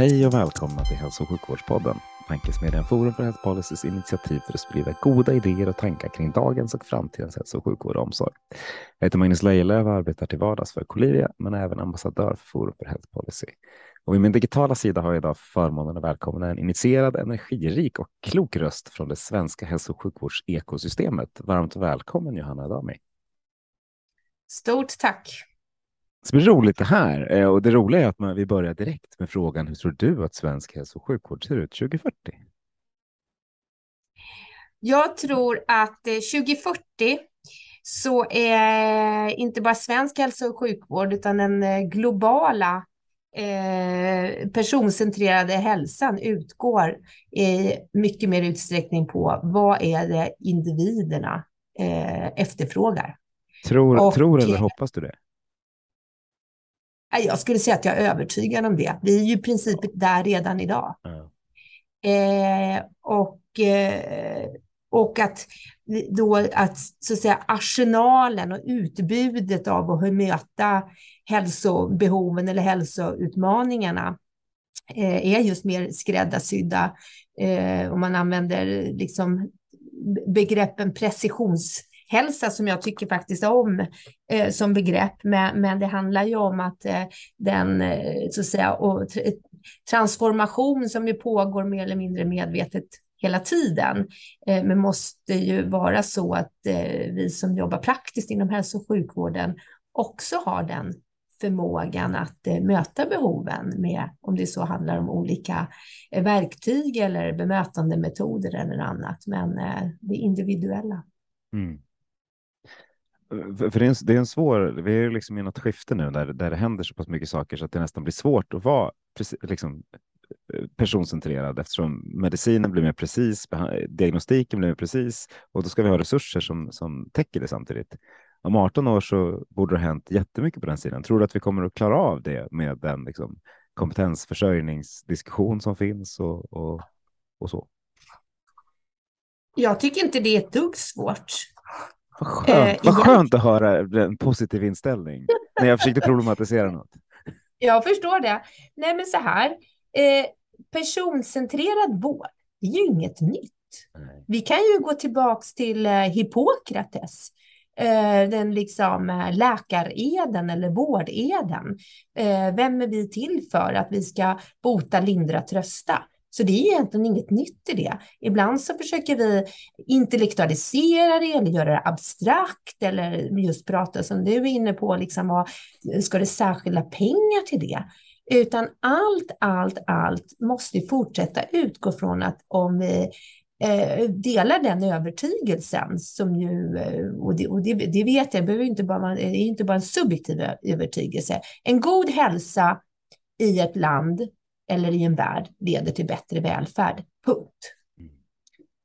Hej och välkomna till Hälso och sjukvårdspodden, Tankesmedjan Forum för Health Policys initiativ för att sprida goda idéer och tankar kring dagens och framtidens hälso och sjukvård och omsorg. Jag heter Magnus Lejelöw och arbetar till vardags för Colivia, men är även ambassadör för Forum för Health Policy. Och vid min digitala sida har jag idag förmånen att välkomna en initierad, energirik och klok röst från det svenska hälso och sjukvårdsekosystemet. Varmt välkommen Johanna Adami. Stort tack. Det blir roligt det här eh, och det roliga är att man, vi börjar direkt med frågan hur tror du att svensk hälso och sjukvård ser ut 2040? Jag tror att 2040 eh, så är inte bara svensk hälso och sjukvård utan den eh, globala personcentrerade hälsan utgår i mycket mer utsträckning på vad är det individerna efterfrågar. Tror, och, tror eller hoppas du det? Jag skulle säga att jag är övertygad om det. Vi är ju i princip där redan idag. Mm. Eh, och, eh, och att, då, att, så att säga, arsenalen och utbudet av att möta hälsobehoven eller hälsoutmaningarna eh, är just mer skräddarsydda. Eh, om man använder liksom begreppen precisions hälsa som jag tycker faktiskt om eh, som begrepp. Men, men det handlar ju om att eh, den eh, så att säga, och transformation som ju pågår mer eller mindre medvetet hela tiden. Eh, men måste ju vara så att eh, vi som jobbar praktiskt inom hälso och sjukvården också har den förmågan att eh, möta behoven med, om det så handlar om olika eh, verktyg eller bemötandemetoder eller annat, men eh, det individuella. Mm. För det är, en, det är en svår, vi är liksom i något skifte nu där, där det händer så pass mycket saker så att det nästan blir svårt att vara liksom, eh, personcentrerad eftersom medicinen blir mer precis, diagnostiken blir mer precis och då ska vi ha resurser som, som täcker det samtidigt. Om 18 år så borde det ha hänt jättemycket på den sidan. Tror du att vi kommer att klara av det med den liksom, kompetensförsörjningsdiskussion som finns och, och, och så? Jag tycker inte det är ett dugg svårt. Vad skönt, eh, vad skönt att höra en positiv inställning när jag försökte problematisera något. Jag förstår det. Nej, men så här. Eh, personcentrerad vård det är ju inget nytt. Vi kan ju gå tillbaks till eh, Hippokrates, eh, den liksom eh, läkareden eller vårdeden. Eh, vem är vi till för? Att vi ska bota, lindra, trösta. Så det är egentligen inget nytt i det. Ibland så försöker vi intellektualisera det eller göra det abstrakt eller just prata som du är inne på, liksom vad, ska det särskilda pengar till det? Utan allt, allt, allt måste fortsätta utgå från att om vi eh, delar den övertygelsen som ju, eh, och, det, och det, det, vet jag, det, behöver inte bara, det är inte bara en subjektiv övertygelse. En god hälsa i ett land eller i en värld leder till bättre välfärd. Punkt.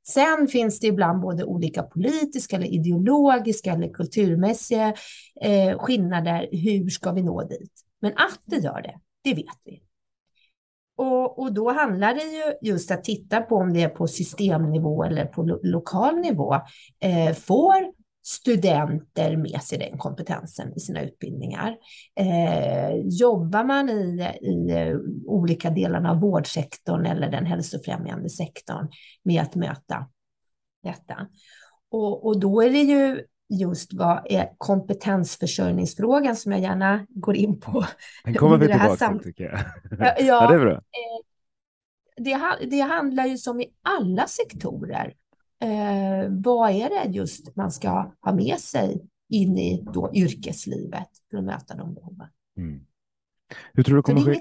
Sen finns det ibland både olika politiska eller ideologiska eller kulturmässiga eh, skillnader. Hur ska vi nå dit? Men att det gör det, det vet vi. Och, och då handlar det ju just att titta på om det är på systemnivå eller på lo lokal nivå. Eh, får studenter med sig den kompetensen i sina utbildningar. Eh, jobbar man i, i olika delar av vårdsektorn eller den hälsofrämjande sektorn med att möta detta. Och, och då är det ju just vad är kompetensförsörjningsfrågan som jag gärna går in på. Den kommer vi tillbaka till tycker jag. Ja, ja, ja, det är bra. Eh, det, det handlar ju som i alla sektorer eh, vad är det just man ska ha med sig in i då yrkeslivet för att möta de behoven. Mm. Hur tror du kommer?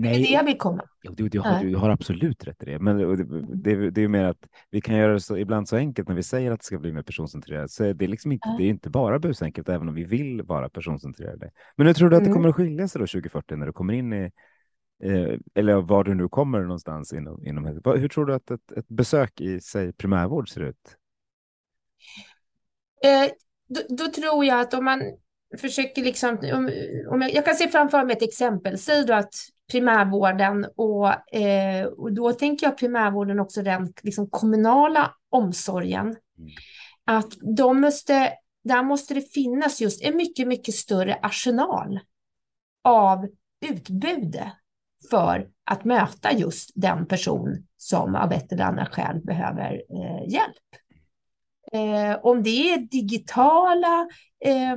Nej, det är det jag vill komma. Jo, du, du, har, du har absolut rätt i det. Men det, det, det är mer att vi kan göra det så, ibland så enkelt när vi säger att det ska bli mer personcentrerat. Så det är liksom inte, det är inte bara busenkelt, även om vi vill vara personcentrerade. Men hur tror du att det mm. kommer att skilja sig då 2040 när du kommer in i eh, eller var du nu kommer någonstans inom, inom Hur tror du att ett, ett besök i sig primärvård ser ut? Eh, då, då, tror jag att om man försöker liksom, om, om jag, jag, kan se framför mig ett exempel, säg då att primärvården och, eh, och då tänker jag primärvården också den liksom, kommunala omsorgen. Mm. Att de måste, där måste det finnas just en mycket, mycket större arsenal av utbudet för att möta just den person som av ett eller annat skäl behöver eh, hjälp. Eh, om det är digitala eh,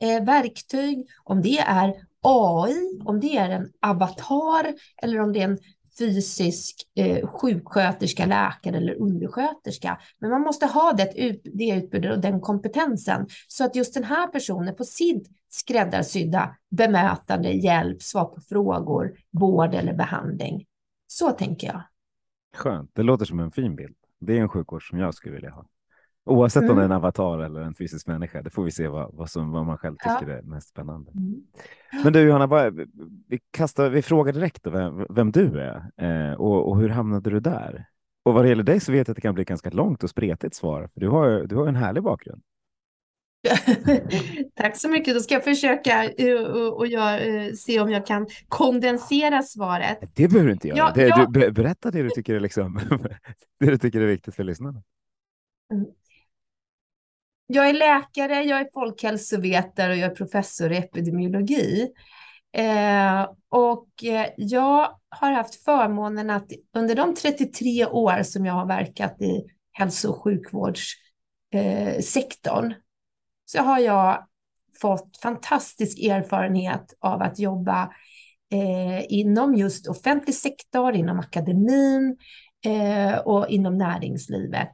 eh, verktyg, om det är AI, om det är en avatar eller om det är en fysisk eh, sjuksköterska, läkare eller undersköterska. Men man måste ha det, ut, det utbudet och den kompetensen så att just den här personen på sitt skräddarsydda bemötande, hjälp, svar på frågor, vård eller behandling. Så tänker jag. Skönt, det låter som en fin bild. Det är en sjukvård som jag skulle vilja ha. Oavsett mm. om det är en avatar eller en fysisk människa, det får vi se vad, vad, som, vad man själv tycker ja. är mest spännande. Mm. Men du Johanna, vad, vi, kastar, vi frågar direkt vem, vem, du är eh, och, och, hur hamnade du där? Och vad det gäller dig så vet jag att det kan bli ganska långt och spretigt svar, för du har, du har en härlig bakgrund. Tack så mycket. Då ska jag försöka uh, och jag, uh, se om jag kan kondensera svaret. Det behöver du inte göra. Ja, det, ja. Du, berätta det du tycker är, liksom, det du tycker är viktigt för lyssnarna. Jag är läkare, jag är folkhälsovetare och jag är professor i epidemiologi. Eh, och eh, jag har haft förmånen att under de 33 år som jag har verkat i hälso och sjukvårdssektorn eh, så har jag fått fantastisk erfarenhet av att jobba eh, inom just offentlig sektor, inom akademin eh, och inom näringslivet.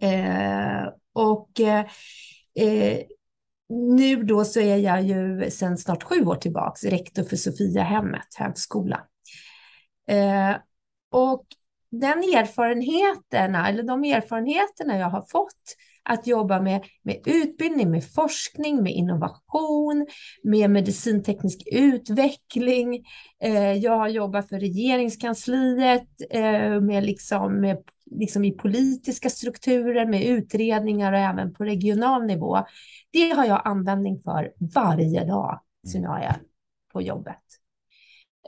Eh, och eh, eh, nu då så är jag ju sedan snart sju år tillbaks rektor för Sofiahemmet högskola. Eh, och den erfarenheterna, eller de erfarenheterna jag har fått att jobba med, med utbildning, med forskning, med innovation, med medicinteknisk utveckling. Eh, jag har jobbat för regeringskansliet eh, med, liksom, med liksom i politiska strukturer, med utredningar och även på regional nivå. Det har jag användning för varje dag jag är på jobbet.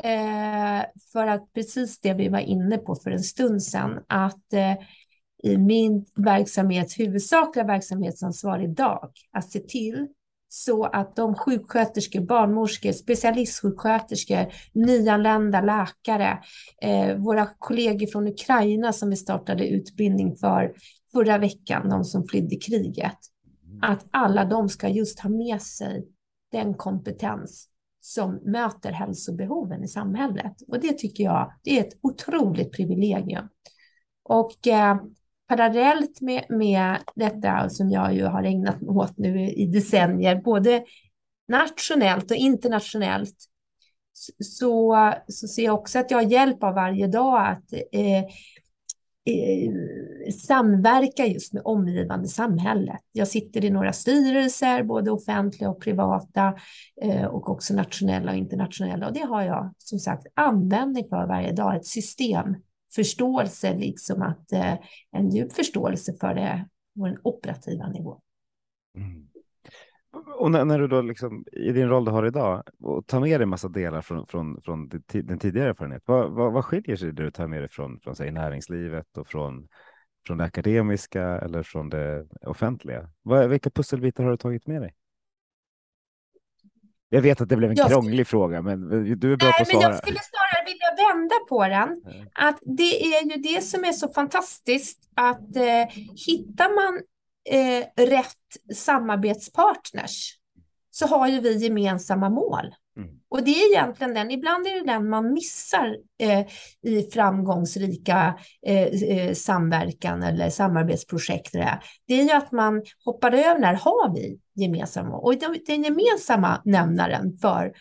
Eh, för att precis det vi var inne på för en stund sedan, att eh, i min verksamhets huvudsakliga verksamhetsansvar idag, att se till så att de sjuksköterskor, barnmorskor, specialistsjuksköterskor, nyanlända läkare, eh, våra kollegor från Ukraina som vi startade utbildning för förra veckan, de som flydde kriget, att alla de ska just ha med sig den kompetens som möter hälsobehoven i samhället. Och det tycker jag det är ett otroligt privilegium. Och eh, parallellt med, med detta som jag ju har ägnat mig åt nu i decennier, både nationellt och internationellt, så, så ser jag också att jag har hjälp av varje dag att eh, eh, samverka just med omgivande samhället. Jag sitter i några styrelser, både offentliga och privata eh, och också nationella och internationella och det har jag som sagt användning för varje dag, ett system förståelse, liksom att eh, en djup förståelse för det på den operativa nivån. Mm. Och när, när, du då liksom i din roll du har idag och tar med dig massa delar från, från, från den tidigare erfarenheten, vad, vad, vad skiljer sig det du tar med dig från, från säg, näringslivet och från, från det akademiska eller från det offentliga? Vad, vilka pusselbitar har du tagit med dig? Jag vet att det blev en jag krånglig skulle... fråga, men du är bra Nej, på att svara. Vända på den. Att det är ju det som är så fantastiskt att eh, hittar man eh, rätt samarbetspartners så har ju vi gemensamma mål. Mm. Och det är egentligen den, ibland är det den man missar eh, i framgångsrika eh, eh samverkan eller samarbetsprojekt. Det är ju att man hoppar över när har vi gemensamma och den gemensamma nämnaren för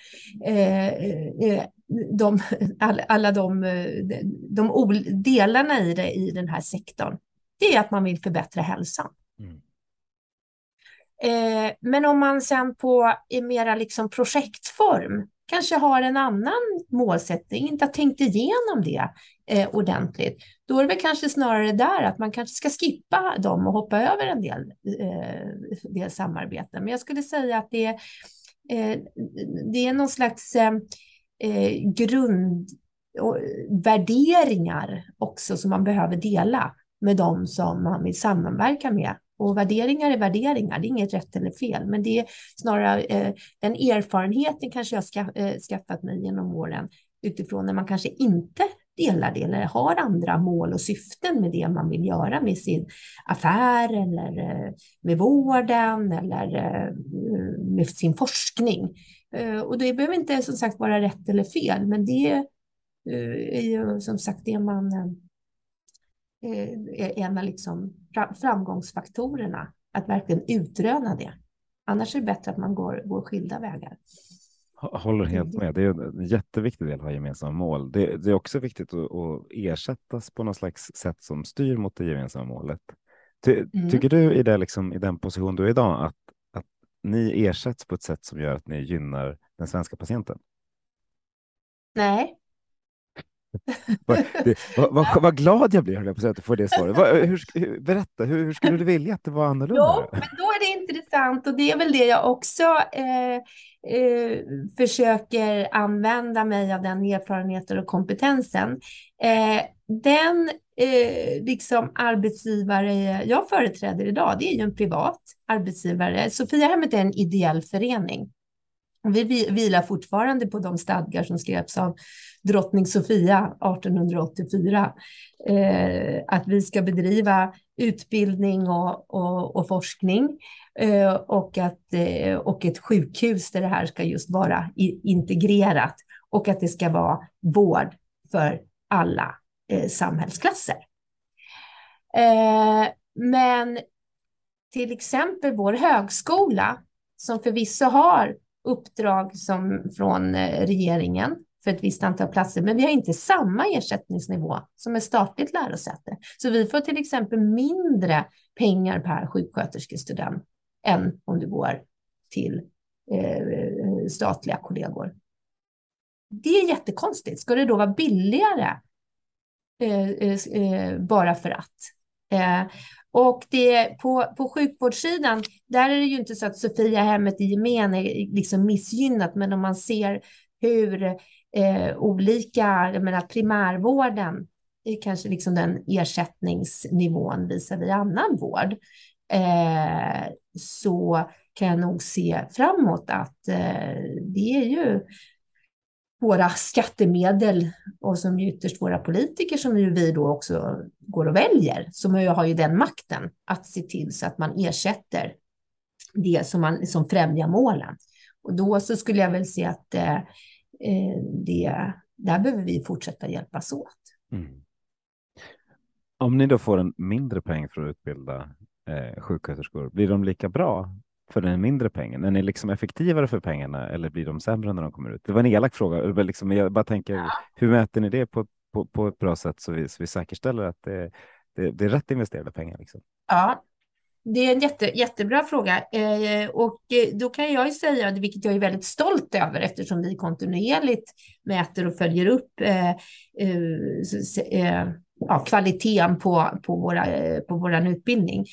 eh, eh, de, alla de, de delarna i, det, i den här sektorn, det är att man vill förbättra hälsan. Mm. Eh, men om man sen på i mera liksom projektform kanske har en annan målsättning, inte har tänkt igenom det eh, ordentligt, då är det väl kanske snarare där att man kanske ska skippa dem och hoppa över en del, eh, del samarbeten. Men jag skulle säga att det, eh, det är någon slags eh, grundvärderingar också som man behöver dela med dem som man vill samverka med. Och värderingar är värderingar, det är inget rätt eller fel, men det är snarare eh, den erfarenheten kanske jag ska, eh, skaffat mig genom åren utifrån när man kanske inte delar det eller har andra mål och syften med det man vill göra med sin affär eller eh, med vården eller eh, med sin forskning. Eh, och det behöver inte som sagt vara rätt eller fel, men det är ju som sagt det man är en av liksom framgångsfaktorerna, att verkligen utröna det. Annars är det bättre att man går, går skilda vägar. Håller helt med. Det är en jätteviktig del att ha gemensamma mål. Det, det är också viktigt att, att, ersättas på något slags sätt som styr mot det gemensamma målet. Ty, mm. Tycker du i, det, liksom, i den position du är idag att ni ersätts på ett sätt som gör att ni gynnar den svenska patienten? Nej, vad, vad, vad, glad jag blir jag på att få det svaret. Vad, hur, berätta, hur, hur, skulle du vilja att det var annorlunda? Jo, men då är det intressant och det är väl det jag också eh, eh, försöker använda mig av den erfarenheten och kompetensen. Eh, den eh, liksom arbetsgivare jag företräder idag, det är ju en privat arbetsgivare. Sofiahemmet är en ideell förening. Vi vilar fortfarande på de stadgar som skrevs av drottning Sofia 1884. Eh, att vi ska bedriva utbildning och, och, och forskning eh, och, att, eh, och ett sjukhus där det här ska just vara i, integrerat och att det ska vara vård för alla Eh, samhällsklasser. Eh, men till exempel vår högskola som förvisso har uppdrag som från eh, regeringen för ett visst antal platser, men vi har inte samma ersättningsnivå som ett statligt lärosäte. Så vi får till exempel mindre pengar per sjuksköterskestudent än om du går till eh, statliga kollegor. Det är jättekonstigt. Ska det då vara billigare Eh, eh, eh, bara för att? Och det, på, på sjukvårdssidan, där är det ju inte så att Sofiahemmet i gemen är liksom missgynnat, men om man ser hur eh, olika, jag menar primärvården, är kanske liksom den ersättningsnivån visar vi annan vård, eh, så kan jag nog se framåt att eh, det är ju våra skattemedel och som ytterst våra politiker som ju vi då också går och väljer, som ju har ju den makten att se till så att man ersätter det som, man, som främjar målen. Och då så skulle jag väl se att eh, eh det, där behöver vi fortsätta hjälpas åt. Mm. Om ni då får en mindre peng för att utbilda eh, sjuksköterskor, blir de lika bra för den mindre pengen? Är ni liksom effektivare för pengarna eller blir de sämre när de kommer ut? Det var en elak fråga. Liksom, jag bara tänker, hur mäter ni det på, på, på ett bra sätt så vi, så vi säkerställer att det, det, det är rätt investerade pengar? Liksom? Ja, det är en jätte, jättebra fråga eh, och eh, då kan jag ju säga, vilket jag är väldigt stolt över eftersom vi kontinuerligt mäter och följer upp eh, eh, eh ja, kvaliteten på, på, våra, på vår utbildning.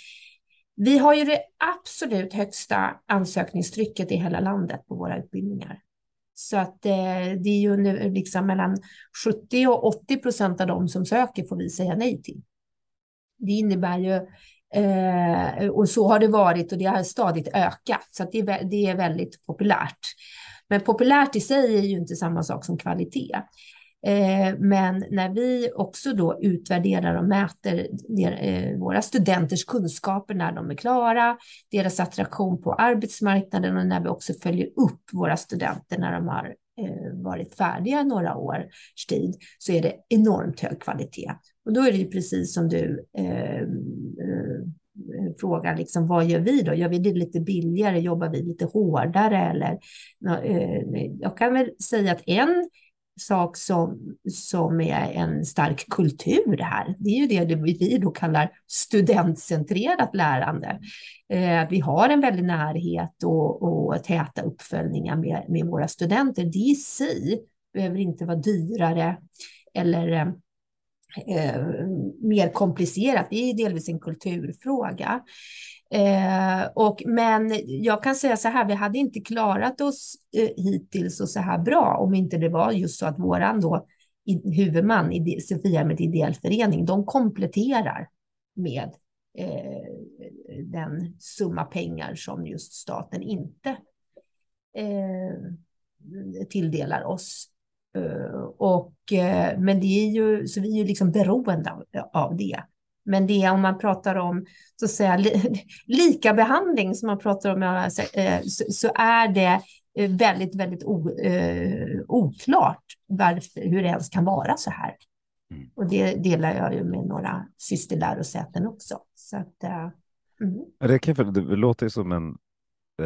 Vi har ju det absolut högsta ansökningstrycket i hela landet på våra utbildningar. Så att eh, det är ju nu liksom mellan 70 och 80 procent av de som söker får vi säga nej till. Det innebär ju, eh, och så har det varit och det har stadigt ökat, så att det, det är väldigt populärt. Men populärt i sig är ju inte samma sak som kvalitet. Eh, men när vi också då utvärderar och mäter eh, våra studenters kunskaper när de är klara, deras attraktion på arbetsmarknaden och när vi också följer upp våra studenter när de har eh, varit färdiga några års tid, så är det enormt hög kvalitet. Och då är det ju precis som du eh, frågar, liksom, vad gör vi då? Gör vi det lite billigare? Jobbar vi lite hårdare? Eller, eh, jag kan väl säga att en sak som, som är en stark kultur här. Det är ju det vi då kallar studentcentrerat lärande. Eh, vi har en väldig närhet och, och täta uppföljningar med, med våra studenter. Det i sig behöver inte vara dyrare eller eh, mer komplicerat. Det är delvis en kulturfråga. Eh, och, men jag kan säga så här, vi hade inte klarat oss eh, hittills och så här bra om inte det var just så att våran då, i, huvudman, i Sofia med ideell förening, de kompletterar med eh, den summa pengar som just staten inte eh, tilldelar oss. Eh, och, eh, men det är ju, så vi är ju liksom beroende av, av det. Men det är om man pratar om så att säga, li, lika behandling som man pratar om, uh, så, så, är det väldigt, väldigt o, oklart varför, hur det ens kan vara så här. Mm. Och det delar jag ju med några systerlärosäten också. Så att, mm. det, kan, det låter ju som en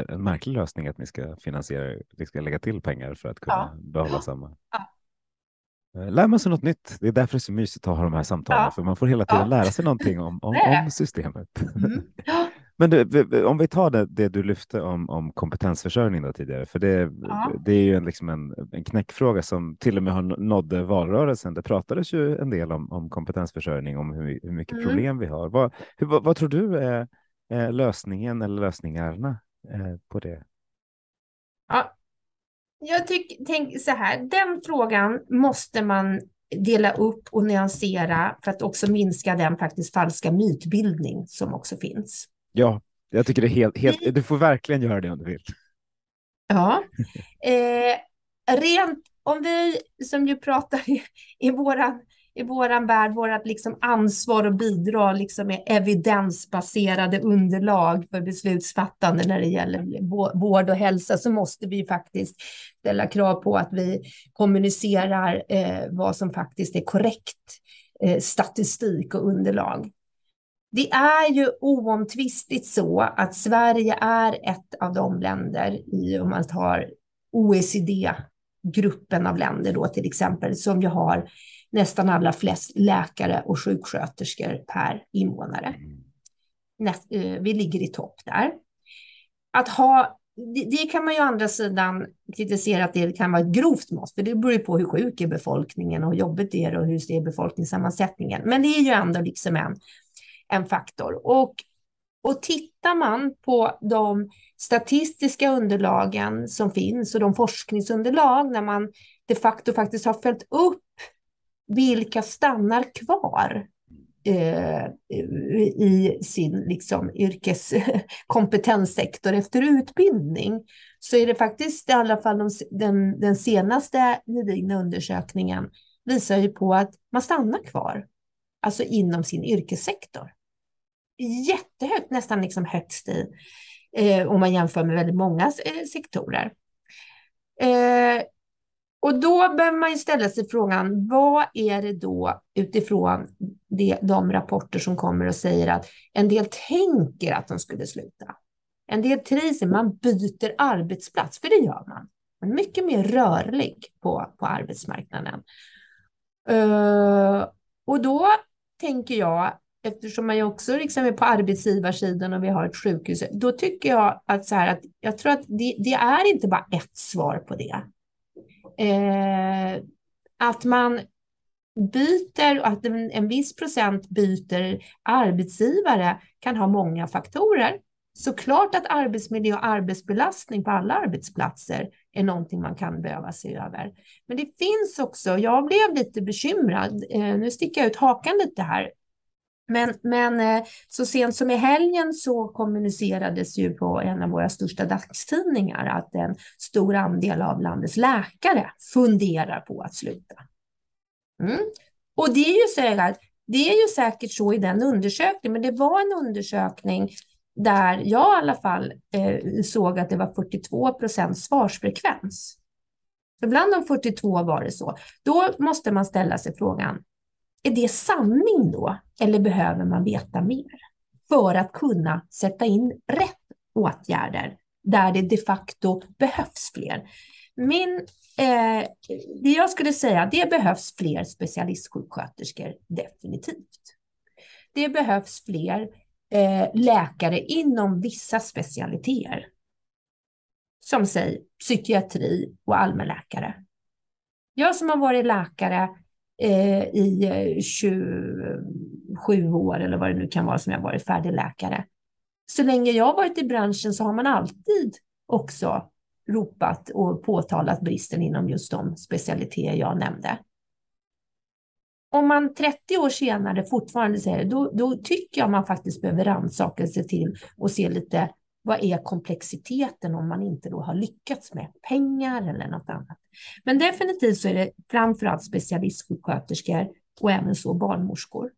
en märklig lösning att ni ska finansiera, ni ska lägga till pengar för att kunna ja. behålla samma. Ja. Eh, lär man sig något nytt. Det är därför det är så mysigt att ha de här samtalen, ja. för man får hela tiden lära sig någonting om, om, om systemet. Mm. Men du, om vi tar det, det du lyfte om, om kompetensförsörjning då tidigare, för det, det är ju en, liksom en, en knäckfråga som till och med har nådde valrörelsen. Det pratades ju en del om, om kompetensförsörjning, om hur, hur mycket mm. problem vi har. Vad, hur, vad, vad, tror du är, är lösningen eller lösningarna Eh, på det? Ja, jag tänker så här, den frågan måste man dela upp och nyansera för att också minska den faktiskt falska mytbildning som också finns. Ja, jag tycker det är helt, helt du får verkligen göra det om du vill. Ja, eh, rent om vi som ju pratar i, i våran i våran värld, vårt liksom ansvar att bidra liksom med evidensbaserade underlag för beslutsfattande när det gäller vård och hälsa så måste vi faktiskt ställa krav på att vi kommunicerar eh, vad som faktiskt är korrekt eh, statistik och underlag. Det är ju oomtvistligt så att Sverige är ett av de länder i, om man tar OECD-gruppen av länder då till exempel, som ju har nästan allra flest läkare och sjuksköterskor per invånare. Mm. Näst, eh, vi ligger i topp där. Att ha, det, det, kan man ju å andra sidan kritisera att det kan vara ett grovt mått, för det beror ju på hur sjuk är befolkningen och hur jobbigt det är och hur ser befolkningssammansättningen. Men det är ju ändå liksom en, en faktor. Och, och tittar man på de statistiska underlagen som finns och de forskningsunderlag när man de facto faktiskt har följt upp vilka stannar kvar eh, i sin liksom, yrkeskompetenssektor efter utbildning så är det faktiskt i alla fall de, den, den senaste gedigna undersökningen visar ju på att man stannar kvar, alltså inom sin yrkessektor. Jättehögt, nästan liksom högst i, eh, om man jämför med väldigt många eh, sektorer. Eh, och då behöver man ju ställa sig frågan, vad är det då utifrån det, de rapporter som kommer och säger att en del tänker att de skulle sluta. En del trivs, man byter arbetsplats, för det gör man. Man är mycket mer rörlig på, på arbetsmarknaden. Uh, och då tänker jag, eftersom man ju också liksom är på arbetsgivarsidan och vi har ett sjukhus, då tycker jag att så här att jag tror att det, det är inte bara ett svar på det eh, att man byter, och att en, en viss procent byter arbetsgivare kan ha många faktorer. Såklart att arbetsmiljö och arbetsbelastning på alla arbetsplatser är någonting man kan behöva se över. Men det finns också, jag blev lite bekymrad, eh, nu sticker jag ut hakan lite här, men, men eh, så sent som i helgen så kommunicerades ju på en av våra största dagstidningar att en stor andel av landets läkare funderar på att sluta. Mm. Och det är, ju säkert, det är ju säkert så i den undersökningen, men det var en undersökning där jag i alla fall eh, såg att det var 42 procents svarsfrekvens. Så bland de 42 var det så. Då måste man ställa sig frågan, är det sanning då? Eller behöver man veta mer? För att kunna sätta in rätt åtgärder där det de facto behövs fler. Min, eh, det jag skulle säga, det behövs fler specialistsjuksköterskor, definitivt. Det behövs fler eh, läkare inom vissa specialiteter. Som säg psykiatri och allmänläkare. Jag som har varit läkare Eh, i eh, 27 år eller vad det nu kan vara som jag varit färdig läkare. Så länge jag varit i branschen så har man alltid också ropat och påtalat bristen inom just de specialiteter jag nämnde. Om man 30 år senare fortfarande säger det, då, då tycker jag man faktiskt behöver rannsaka sig till och se lite vad är komplexiteten om man inte då har lyckats med pengar eller något annat. Men definitivt så är det framförallt specialistsjuksköterskor och även så barnmorskor.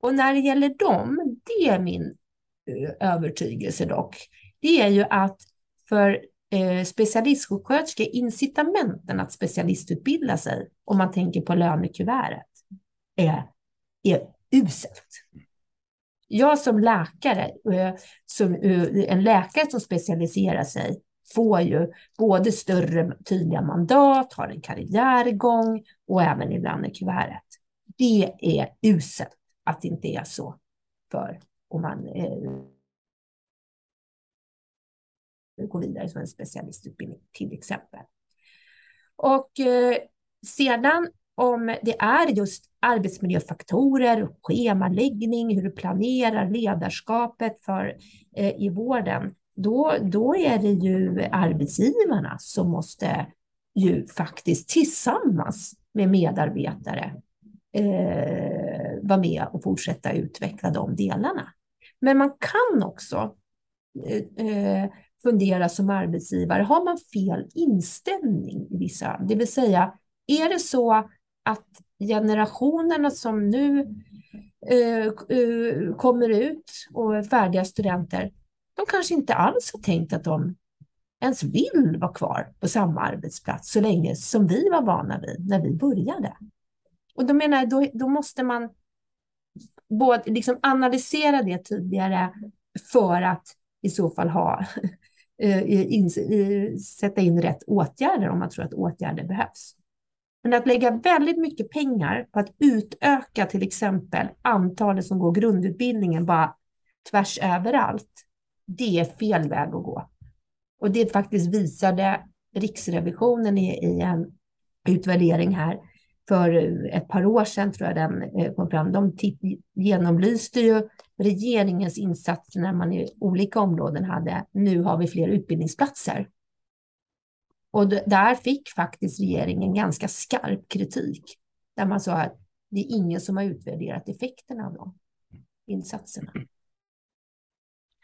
Och när det gäller dem, det är min eh, övertygelse dock, det är ju att för eh, specialistsjuksköterskor, incitamenten att specialistutbilda sig, om man tänker på lönekuvertet, är, är uselt. Jag som läkare, eh, som, eh, en läkare som specialiserar sig, får ju både större tydliga mandat, har en karriärgång och även ibland i kuvertet. Det är uselt att det inte är så för om man eh, går vidare som en specialistutbildning till exempel. Och eh, sedan om det är just arbetsmiljöfaktorer, schemaläggning, hur du planerar ledarskapet för, eh, i vården, då, då är det ju arbetsgivarna som måste ju faktiskt tillsammans med medarbetare eh, vara med och fortsätta utveckla de delarna. Men man kan också eh, eh fundera som arbetsgivare, har man fel inställning i vissa, det vill säga är det så att generationerna som nu uh, uh, kommer ut och är färdiga studenter, de kanske inte alls har tänkt att de ens vill vara kvar på samma arbetsplats så länge som vi var vana vid när vi började. Och då menar jag, då, då måste man både liksom analysera det tidigare för att i så fall ha, eh, in, sätta in rätt åtgärder om man tror att åtgärder behövs. Men att lägga väldigt mycket pengar på att utöka till exempel antalet som går grundutbildningen bara tvärs överallt, det är fel väg att gå. Och det faktiskt visade Riksrevisionen i, i en utvärdering här för ett par år sedan, tror jag den eh, kom fram. De genomlyste ju regeringens insatser när man i olika områden hade, nu har vi fler utbildningsplatser. Och där fick faktiskt regeringen ganska skarp kritik, där man sa att det är ingen som har utvärderat effekterna av de insatserna.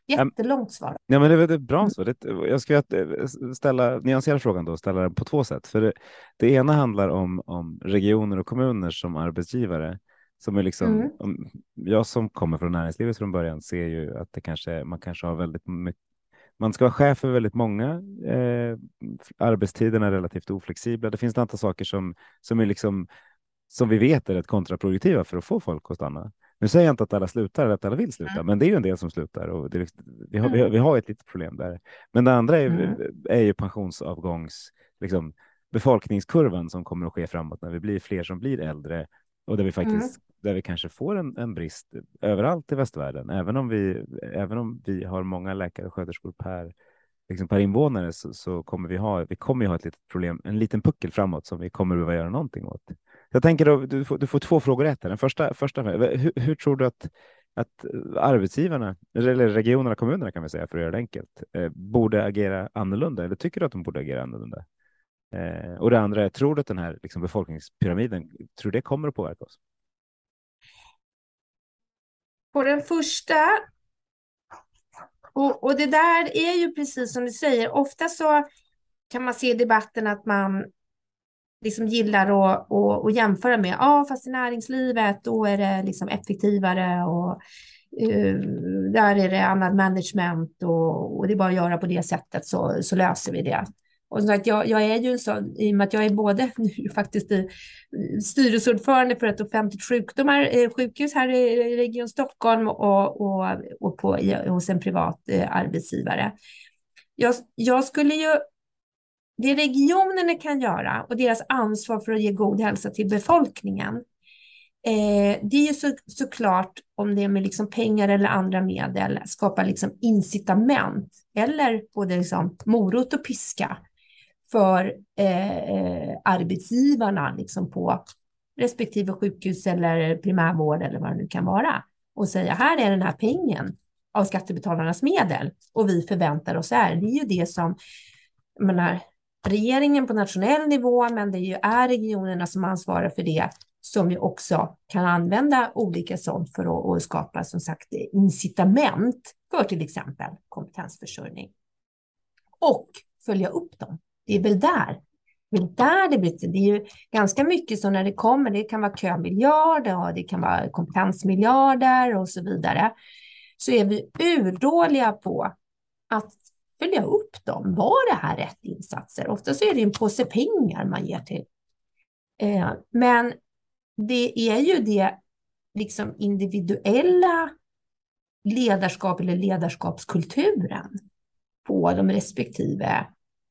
Jättelångt svar. Ja, men det är ett bra svar. Jag ska ställa, nyansera frågan då, ställa den på två sätt. För det, det ena handlar om, om regioner och kommuner som arbetsgivare. Som är liksom, mm. Jag som kommer från näringslivet från början ser ju att det kanske, man kanske har väldigt mycket man ska vara chef för väldigt många. Eh, arbetstiderna är relativt oflexibla. Det finns ett antal saker som, som, är liksom, som vi vet är rätt kontraproduktiva för att få folk att stanna. Nu säger jag inte att alla slutar eller att alla vill sluta, mm. men det är ju en del som slutar och det, vi, har, mm. vi, har, ett litet problem där. Men det andra är, mm. är ju pensionsavgångs, liksom, befolkningskurvan som kommer att ske framåt när vi blir fler som blir äldre och där vi faktiskt mm där vi kanske får en, en brist överallt i västvärlden. Även om vi, även om vi har många läkare och sköterskor per, liksom per invånare så, så, kommer vi ha, vi kommer ha ett litet problem, en liten puckel framåt som vi kommer behöva göra någonting åt. Jag tänker då, du får, du får två frågor rätt. Den första, första hur, hur tror du att att arbetsgivarna, eller regionerna, kommunerna kan vi säga för att göra det enkelt, eh, borde agera annorlunda? Eller tycker du att de borde agera annorlunda? Eh, och det andra är, tror du att den här liksom, befolkningspyramiden, tror det kommer att påverka oss? På den första, och, och det där är ju precis som du säger, ofta så kan man se i debatten att man liksom gillar att, att, att jämföra med, ja ah, fast i näringslivet då är det liksom effektivare och uh, där är det annan management och, och, det är bara att göra på det sättet så, så löser vi det. Och sagt, jag, jag är ju en sån, i och med att jag är både nu faktiskt styrelseordförande för ett offentligt sjukdomar, eh, sjukhus här i Region Stockholm och, och, och på, hos en privat eh, arbetsgivare. jag, jag skulle ju det regionerna kan göra och deras ansvar för att ge god hälsa till befolkningen, eh, det är ju så, såklart om det är med liksom pengar eller andra medel, skapa liksom incitament eller både liksom morot och piska för eh, arbetsgivarna liksom på respektive sjukhus eller primärvård eller vad det nu kan vara och säga här är den här pengen av skattebetalarnas medel och vi förväntar oss är. Det är ju det som menar, regeringen på nationell nivå, men det är, ju, är regionerna som ansvarar för det, som ju också kan använda olika sånt för att, att skapa som sagt incitament för till exempel kompetensförsörjning. Och följa upp dem. Det är väl där det är där det blir. Det är ju ganska mycket så när det kommer. Det kan vara kömiljarder och det kan vara kompetensmiljarder och så vidare. Så är vi urdåliga på att följa upp dem. Var det här rätt insatser? Ofta så är det en påse pengar man ger till. Eh, men det är ju det liksom individuella ledarskap eller ledarskapskulturen på de respektive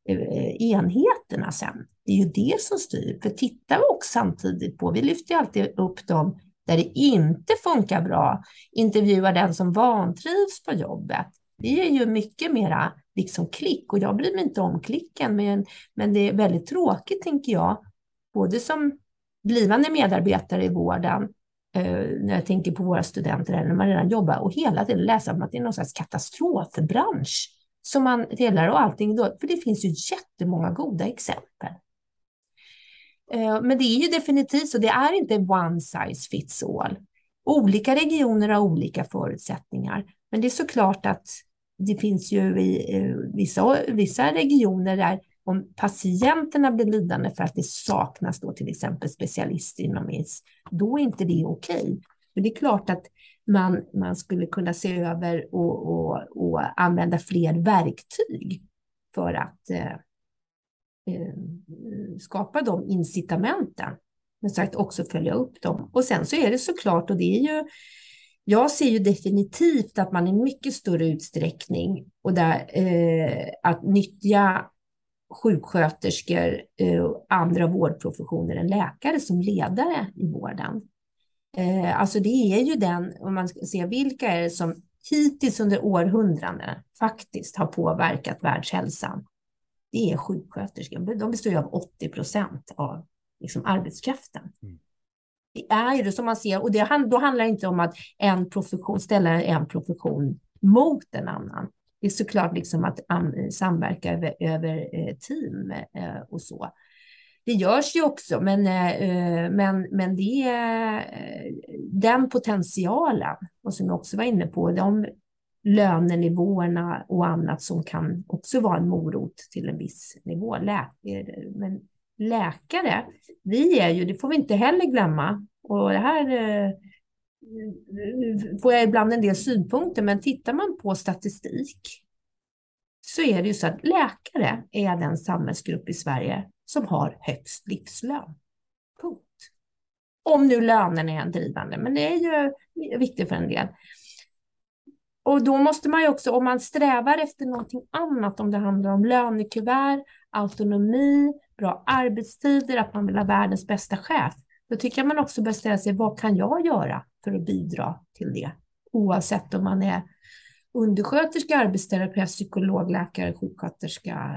Eh, enheterna sen. Det är ju det som styr. För tittar vi också samtidigt på, vi lyfter ju alltid upp dem där det inte funkar bra, intervjuar den som vantrivs på jobbet. Det är ju mycket mera liksom klick och jag bryr mig inte om klicken, men, men det är väldigt tråkigt tänker jag, både som blivande medarbetare i vården, eh, när jag tänker på våra studenter eller när man redan jobbar och hela tiden läsa om att det är någon slags katastrofbransch som man delar och allting då, för det finns ju jättemånga goda exempel. Eh, men det är ju definitivt så, det är inte one size fits all. Olika regioner har olika förutsättningar, men det är såklart att det finns ju i eh, vissa, vissa regioner där om patienterna blir lidande för att det saknas då till exempel specialister inom IS, då är inte det okej. Men det är klart att man, man skulle kunna se över och, och, och använda fler verktyg för att eh, eh, skapa de incitamenten. Men sagt också följa upp dem. Och sen så är det såklart, och det är ju jag ser ju definitivt att man i mycket större utsträckning och där, eh, att nyttja sjuksköterskor eh, och andra vårdprofessioner än läkare som ledare i vården. Eh, alltså det är ju den, om man ska se vilka är det som hittills under århundraden faktiskt har påverkat världshälsan. Det är sjuksköterskor. De består ju av 80 procent av liksom, arbetskraften. Mm. Det är ju det som man ser, och det, då handlar det inte om att en profession, ställa en profession mot en annan. Det är såklart liksom att samverka över, över eh, team eh, och så. Det görs ju också, men, eh, eh, men, men det är den potentialen, och som jag också var inne på, de lönenivåerna och annat som kan också vara en morot till en viss nivå. Läkare, men läkare, vi är ju, det får vi inte heller glömma, och det här får jag ibland en del synpunkter, men tittar man på statistik så är det ju så att läkare är den samhällsgrupp i Sverige som har högst livslön. Punkt. Om nu lönen är en drivande, men det är ju viktigt för en del. Och då måste man ju också, om man strävar efter någonting annat, om det handlar om lönekuvert, autonomi, bra arbetstider, att man vill ha världens bästa chef, då tycker jag man också bör ställa sig, vad kan jag göra för att bidra till det? Oavsett om man är undersköterska, arbetsterapeut, psykolog, läkare, sjuksköterska,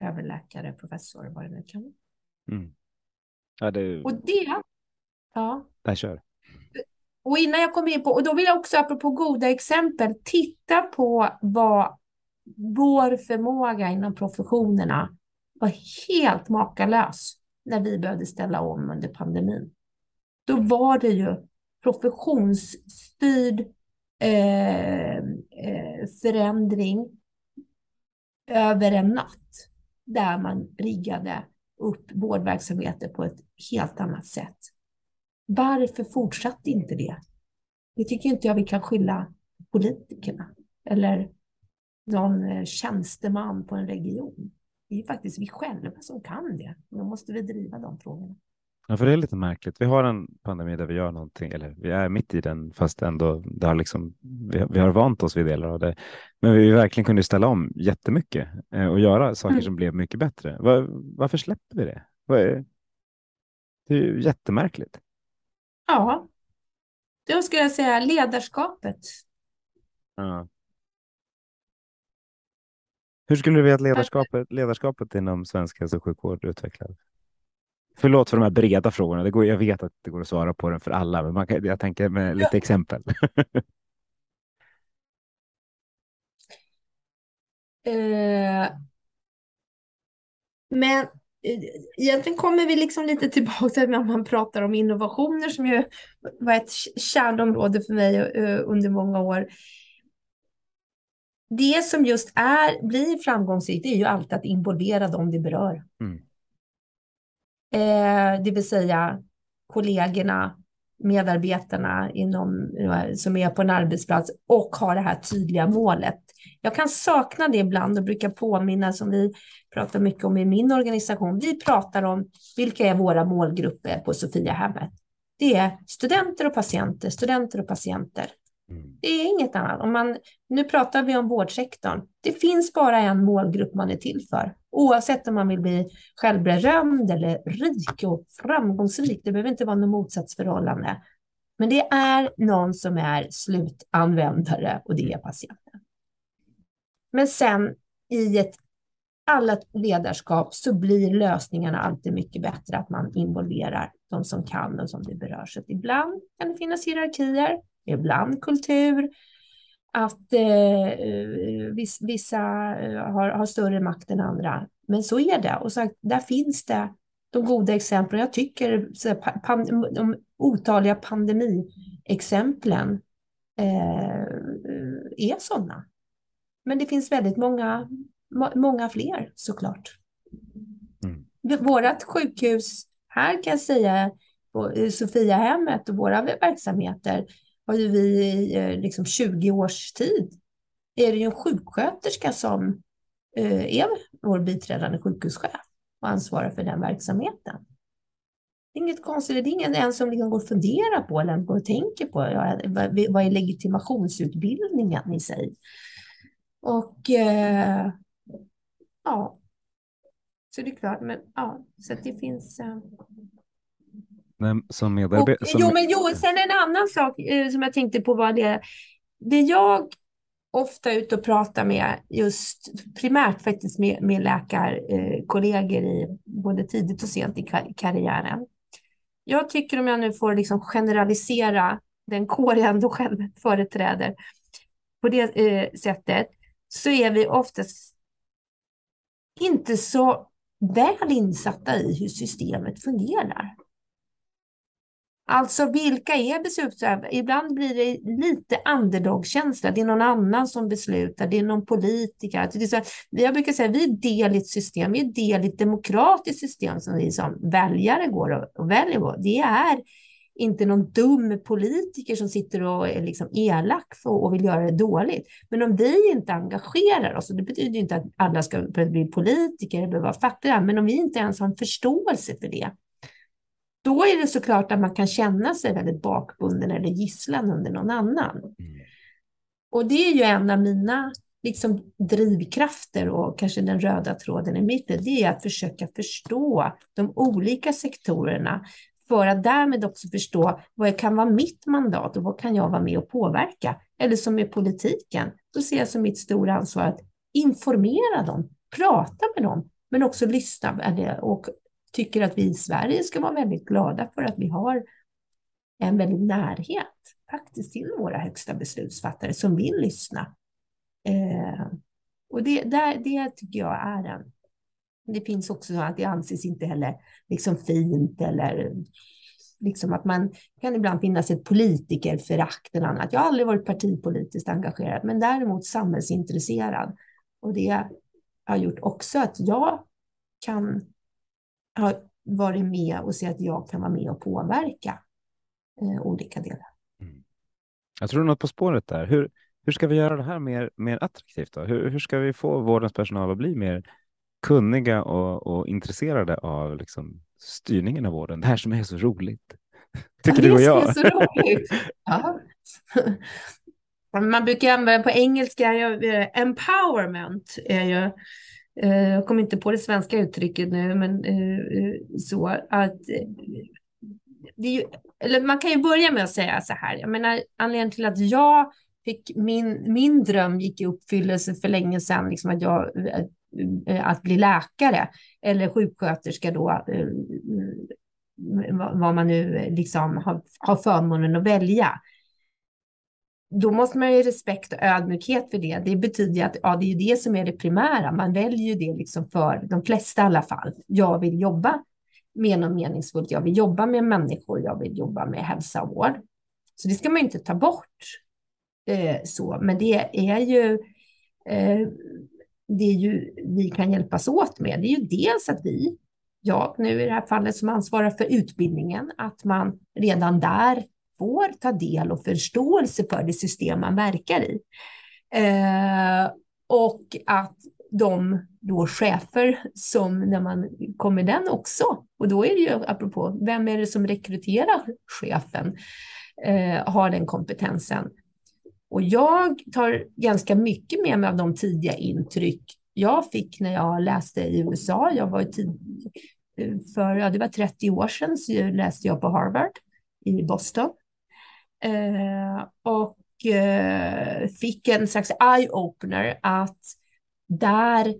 överläkare, professor, vad det nu kan vara. Mm. Ja, det... Och det, ja. Jag kör. Och innan jag kommer in på, och då vill jag också apropå goda exempel, titta på vad vår förmåga inom professionerna var helt makalös när vi behövde ställa om under pandemin. Då var det ju professionsstyrd eh, eh, förändring över en natt där man riggade upp vårdverksamheter på ett helt annat sätt. Varför fortsatte inte det? Det tycker inte jag vi kan skylla politikerna eller någon eh, tjänsteman på en region. Det är faktiskt vi själva som kan det. Då måste vi driva de frågorna. Ja, för det är lite märkligt. Vi har en pandemi där vi gör någonting, eller vi är mitt i den, fast ändå det har liksom, vi, vi har vant oss vid delar av det. Men vi verkligen kunde ställa om jättemycket eh, och göra saker mm. som blev mycket bättre. Var, varför släpper vi det? Är, det är ju jättemärkligt. Ja, då skulle jag säga ledarskapet. Ja. Hur skulle du vilja att ledarskapet, ledarskapet inom svensk hälso och sjukvård utvecklades? Förlåt för de här breda frågorna. Det går, jag vet att det går att svara på den för alla, men man kan, jag tänker med lite ja. exempel. uh, men eh, egentligen kommer vi liksom lite tillbaka till när man pratar om innovationer som ju var ett kärnområde för mig uh, under många år. Det som just är, blir framgångsrikt är ju alltid att involvera dem det berör. Mm. Eh, det vill säga kollegorna, medarbetarna inom, eh, som är på en arbetsplats och har det här tydliga målet. Jag kan sakna det ibland och brukar påminna som vi pratar mycket om i min organisation. Vi pratar om vilka är våra målgrupper på Sofiahemmet. Det är studenter och patienter, studenter och patienter. Mm. Det är inget annat. Om man, nu pratar vi om vårdsektorn. Det finns bara en målgrupp man är till för. Oavsett om man vill bli självberömd eller rik och framgångsrik. Det behöver inte vara något motsatsförhållande. Men det är någon som är slutanvändare och det är patienten. Men sen i ett alla ledarskap så blir lösningarna alltid mycket bättre att man involverar de som kan och som det berör. Så ibland kan det finnas hierarkier, ibland kultur, att eh, vissa eh, har, har, större makt än andra. Men så är det. Och så, där finns det de goda exemplen. Jag tycker så, pan, de otaliga pandemiexemplen eh, är sådana. Men det finns väldigt många, många fler såklart. Mm. Vårat sjukhus här kan jag säga, på Sofiahemmet och våra verksamheter har ju vi i eh, liksom 20 års tid är det ju en sjuksköterska som eh, är vår biträdande sjukhuschef och ansvarar för den verksamheten. Det är inget konstigt, det är ingen ens som liksom går och funderar på eller går och tänker på ja, vad är legitimationsutbildningen i sig. Och eh, ja, så det är klart, men ja, så att det finns. Eh, som medarbetare... Som... Jo, men jo, sen en annan sak eh, som jag tänkte på var det. Det jag ofta ute och pratar med just primärt faktiskt med, med läkarkollegor i både tidigt och sent i karriären. Jag tycker om jag nu får liksom generalisera den kår jag ändå själv företräder på det eh, sättet så är vi oftast inte så väl insatta i hur systemet fungerar. Alltså vilka är beslutsfattare? Ibland blir det lite underdog-känsla. Det är någon annan som beslutar, det är någon politiker. Det är så, jag brukar säga att vi är del i ett system, vi är del i ett demokratiskt system som vi som väljare går och, och väljer på. Det är inte någon dum politiker som sitter och är liksom elak och vill göra det dåligt. Men om vi inte engagerar oss, och det betyder inte att alla ska bli politiker eller vara fackliga, men om vi inte ens har en förståelse för det, då är det såklart att man kan känna sig väldigt bakbunden eller gisslan under någon annan. Mm. Och det är ju en av mina liksom, drivkrafter och kanske den röda tråden i mitten, det är att försöka förstå de olika sektorerna för att därmed också förstå vad kan vara mitt mandat och vad kan jag vara med och påverka? Eller som i politiken, då ser jag som mitt stora ansvar att informera dem, prata med dem, men också lyssna och tycker att vi i Sverige ska vara väldigt glada för att vi har en väldig närhet faktiskt till våra högsta beslutsfattare som vill lyssna. Eh, och det, där, det tycker jag är en... Det finns också så att det anses inte heller liksom fint eller liksom att man kan ibland finnas ett politikerförakt eller annat. Jag har aldrig varit partipolitiskt engagerad, men däremot samhällsintresserad. Och det har gjort också att jag kan har varit med och se att jag kan vara med och påverka eh, olika delar. Mm. Jag tror något på spåret där. Hur, hur ska vi göra det här mer, mer attraktivt? Då? Hur, hur ska vi få vårdens personal att bli mer kunniga och, och intresserade av liksom, styrningen av vården, det här som är så roligt. Tycker ja, du och jag? Det är så roligt. Ja. Man brukar använda på engelska, eh, empowerment är ju, Eh, jag kommer inte på det svenska uttrycket nu, men eh, eh, så att det är ju, eller man kan ju börja med att säga så här, jag menar anledningen till att jag fick min, min dröm gick i uppfyllelse för länge sedan, liksom att, jag, att bli läkare eller sjuksköterska då, vad man nu liksom har, har förmånen att välja då måste man ju respekt och ödmjukhet för det. Det betyder att ja, det är det som är det primära. Man väljer ju det liksom för de flesta i alla fall. Jag vill jobba med något meningsfullt. Jag vill jobba med människor. Jag vill jobba med hälsa och vård. Så det ska man inte ta bort. Eh, så, men det är ju eh, det är ju vi kan hjälpas åt med. Det är ju dels att vi, jag nu i det här fallet som ansvarar för utbildningen, att man redan där får ta del och förståelse för det system man verkar i. Eh, och att de då chefer som när man kommer den också, och då är det ju apropå, vem är det som rekryterar chefen, eh, har den kompetensen. Och jag tar ganska mycket med mig av de tidiga intryck jag fick när jag läste i USA. Jag var tid, eh, för, ja, det var 30 år sedan så läste jag på Harvard i Boston. Eh, och eh, fick en slags eye-opener att där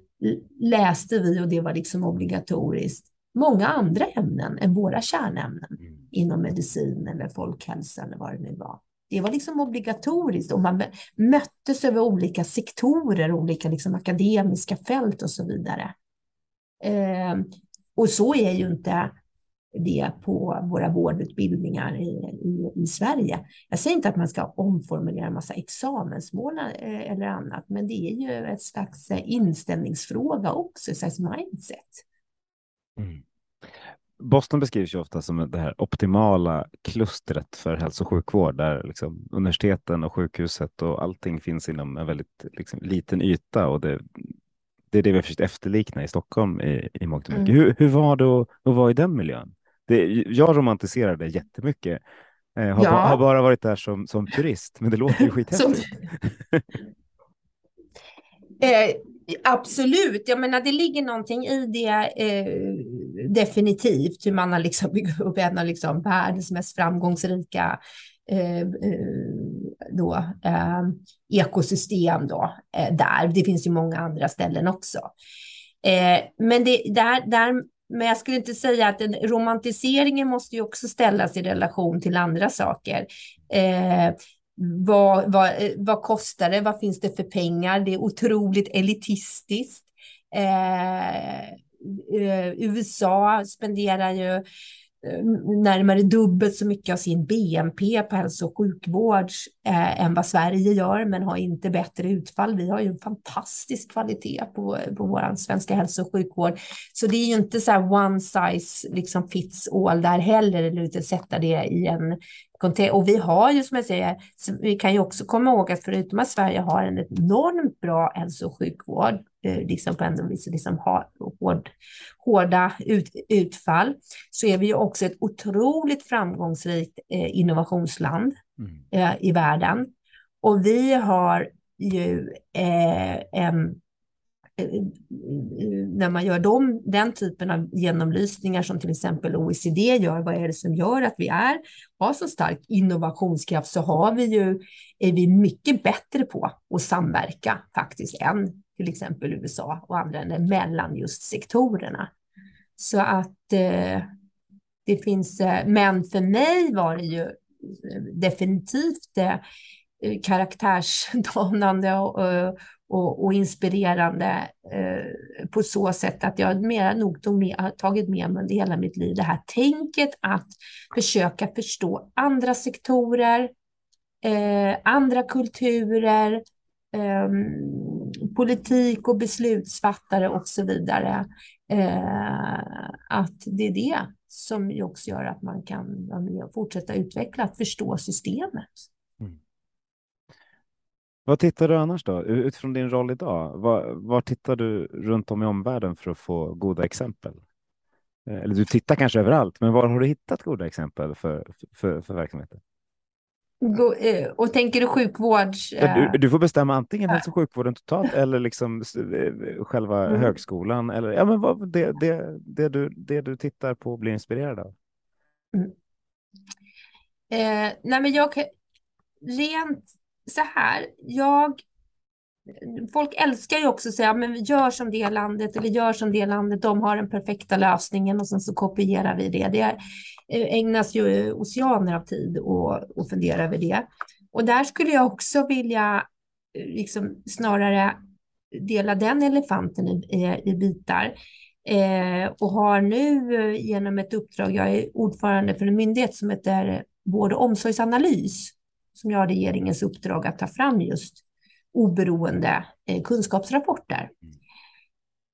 läste vi, och det var liksom obligatoriskt, många andra ämnen än våra kärnämnen mm. inom medicin eller folkhälsa eller vad det nu var. Det var liksom obligatoriskt och man möttes över olika sektorer, olika liksom akademiska fält och så vidare. Eh, och så är ju inte det på våra vårdutbildningar i, i, i, Sverige. Jag säger inte att man ska omformulera en massa examensmål eh, eller annat, men det är ju ett slags eh, inställningsfråga också, ett slags mindset. Mm. Boston beskrivs ju ofta som det här optimala klustret för hälso och sjukvård där liksom universiteten och sjukhuset och allting finns inom en väldigt liksom, liten yta och det, det är det vi har försökt efterlikna i Stockholm i, i mångt och mycket. Mm. Hur, hur var det att, att vara i den miljön? Det, jag romantiserar det jättemycket. Eh, har, ja. har, bara varit där som, som turist, men det låter ju skithäftigt. eh, absolut, jag menar det ligger någonting i det eh, definitivt, hur man har liksom byggt upp en av liksom världens mest framgångsrika eh, eh då, eh, ekosystem då, eh, där. Det finns ju många andra ställen också. men det, där, där men jag skulle inte säga att den, romantiseringen måste ju också ställas i relation till andra saker. Eh, vad, vad, eh, vad kostar det? Vad finns det för pengar? Det är otroligt elitistiskt. Eh, eh USA spenderar ju Eh, närmare dubbelt så mycket av sin BNP på hälso och sjukvård eh, än vad Sverige gör, men har inte bättre utfall. Vi har ju en fantastisk kvalitet på, på vår svenska hälso och sjukvård. Så det är ju inte så här one size liksom fits all där heller, eller utan sätta det i en och vi har ju som jag säger, vi kan ju också komma ihåg att förutom att Sverige har en enormt bra hälso och sjukvård, eh, liksom på ändå vis liksom har hård, hårda ut, utfall, så är vi ju också ett otroligt framgångsrikt eh, innovationsland mm. eh, i världen. Och vi har ju en när man gör dem, den typen av genomlysningar som till exempel OECD gör, vad är det som gör att vi är, har så stark innovationskraft, så har vi ju, är vi mycket bättre på att samverka faktiskt än till exempel USA och andra länder mellan just sektorerna. Så att eh, det finns, eh, men för mig var det ju eh, definitivt eh, karaktärsdanande och, och, och inspirerande eh, på så sätt att jag mer nog tog med, har tagit med mig under hela mitt liv det här tänket att försöka förstå andra sektorer, eh, andra kulturer, eh, politik och beslutsfattare och så vidare. Eh, att det är det som också gör att man kan vara med och fortsätta utveckla, att förstå systemet. Vad tittar du annars då? Utifrån din roll idag, var, var tittar du runt om i omvärlden för att få goda exempel? Eh, eller du tittar kanske överallt, men var har du hittat goda exempel för, för, för verksamheten? Eh, och tänker du sjukvårds... Du, du får bestämma antingen hälso och sjukvården totalt eller liksom själva mm. högskolan. Eller, ja, men vad, det, det, det, du, det du tittar på och blir inspirerad av. Mm. Eh, nej men jag rent så här, jag Folk älskar ju också att säga, men vi gör som det landet eller gör som det landet, de har den perfekta lösningen och sen så kopierar vi det. Det eh, ägnas ju oceaner av tid att fundera över det. Och där skulle jag också vilja eh, liksom snarare dela den elefanten i, i, i bitar. Eh, och har nu eh, genom ett uppdrag, jag är ordförande för en myndighet som heter Vård och omsorgsanalys, som jag har regeringens uppdrag att ta fram just oberoende eh, kunskapsrapporter.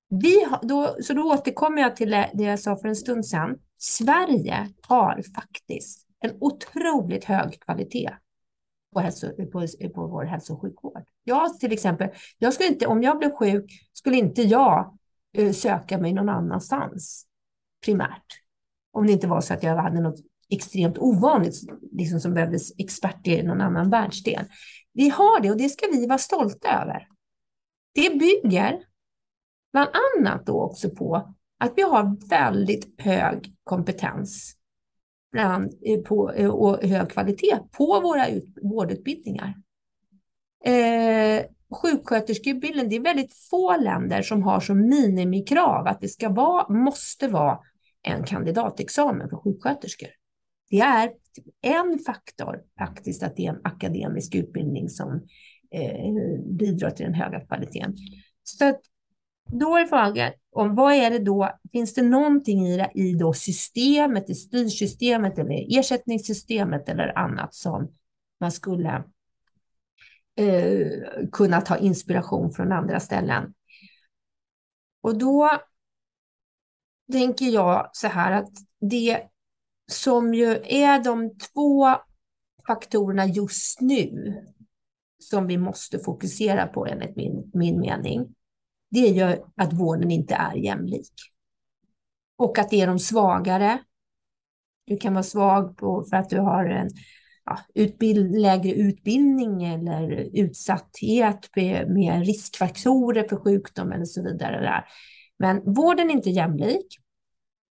Vi har, då, så då återkommer jag till det jag sa för en stund sedan. Sverige har faktiskt en otroligt hög kvalitet på, hälso, på, på vår hälso och sjukvård. Jag till exempel, jag skulle inte, om jag blev sjuk skulle inte jag uh, söka mig någon annanstans primärt. Om det inte var så att jag hade något extremt ovanligt liksom som behövdes expert i någon annan världsdel. Vi har det och det ska vi vara stolta över. Det bygger bland annat då också på att vi har väldigt hög kompetens bland, eh, på, eh, och hög kvalitet på våra ut, vårdutbildningar. Eh, sjuksköterskeutbildningen, det är väldigt få länder som har som minimikrav att det ska vara, måste vara en kandidatexamen för sjuksköterskor. Det är en faktor faktiskt att det är en akademisk utbildning som eh, bidrar till den höga kvaliteten. Så att, då är frågan om vad är det då, finns det någonting i, det, i då systemet, i styrsystemet eller ersättningssystemet eller annat som man skulle eh, kunna ta inspiration från andra ställen. Och då tänker jag så här att det som ju är de två faktorerna just nu som vi måste fokusera på enligt min, min mening, det är ju att vården inte är jämlik. Och att det är de svagare. Du kan vara svag på, för att du har en ja, utbild, lägre utbildning eller utsatthet med, med riskfaktorer för sjukdom eller så vidare. Där. Men vården är inte jämlik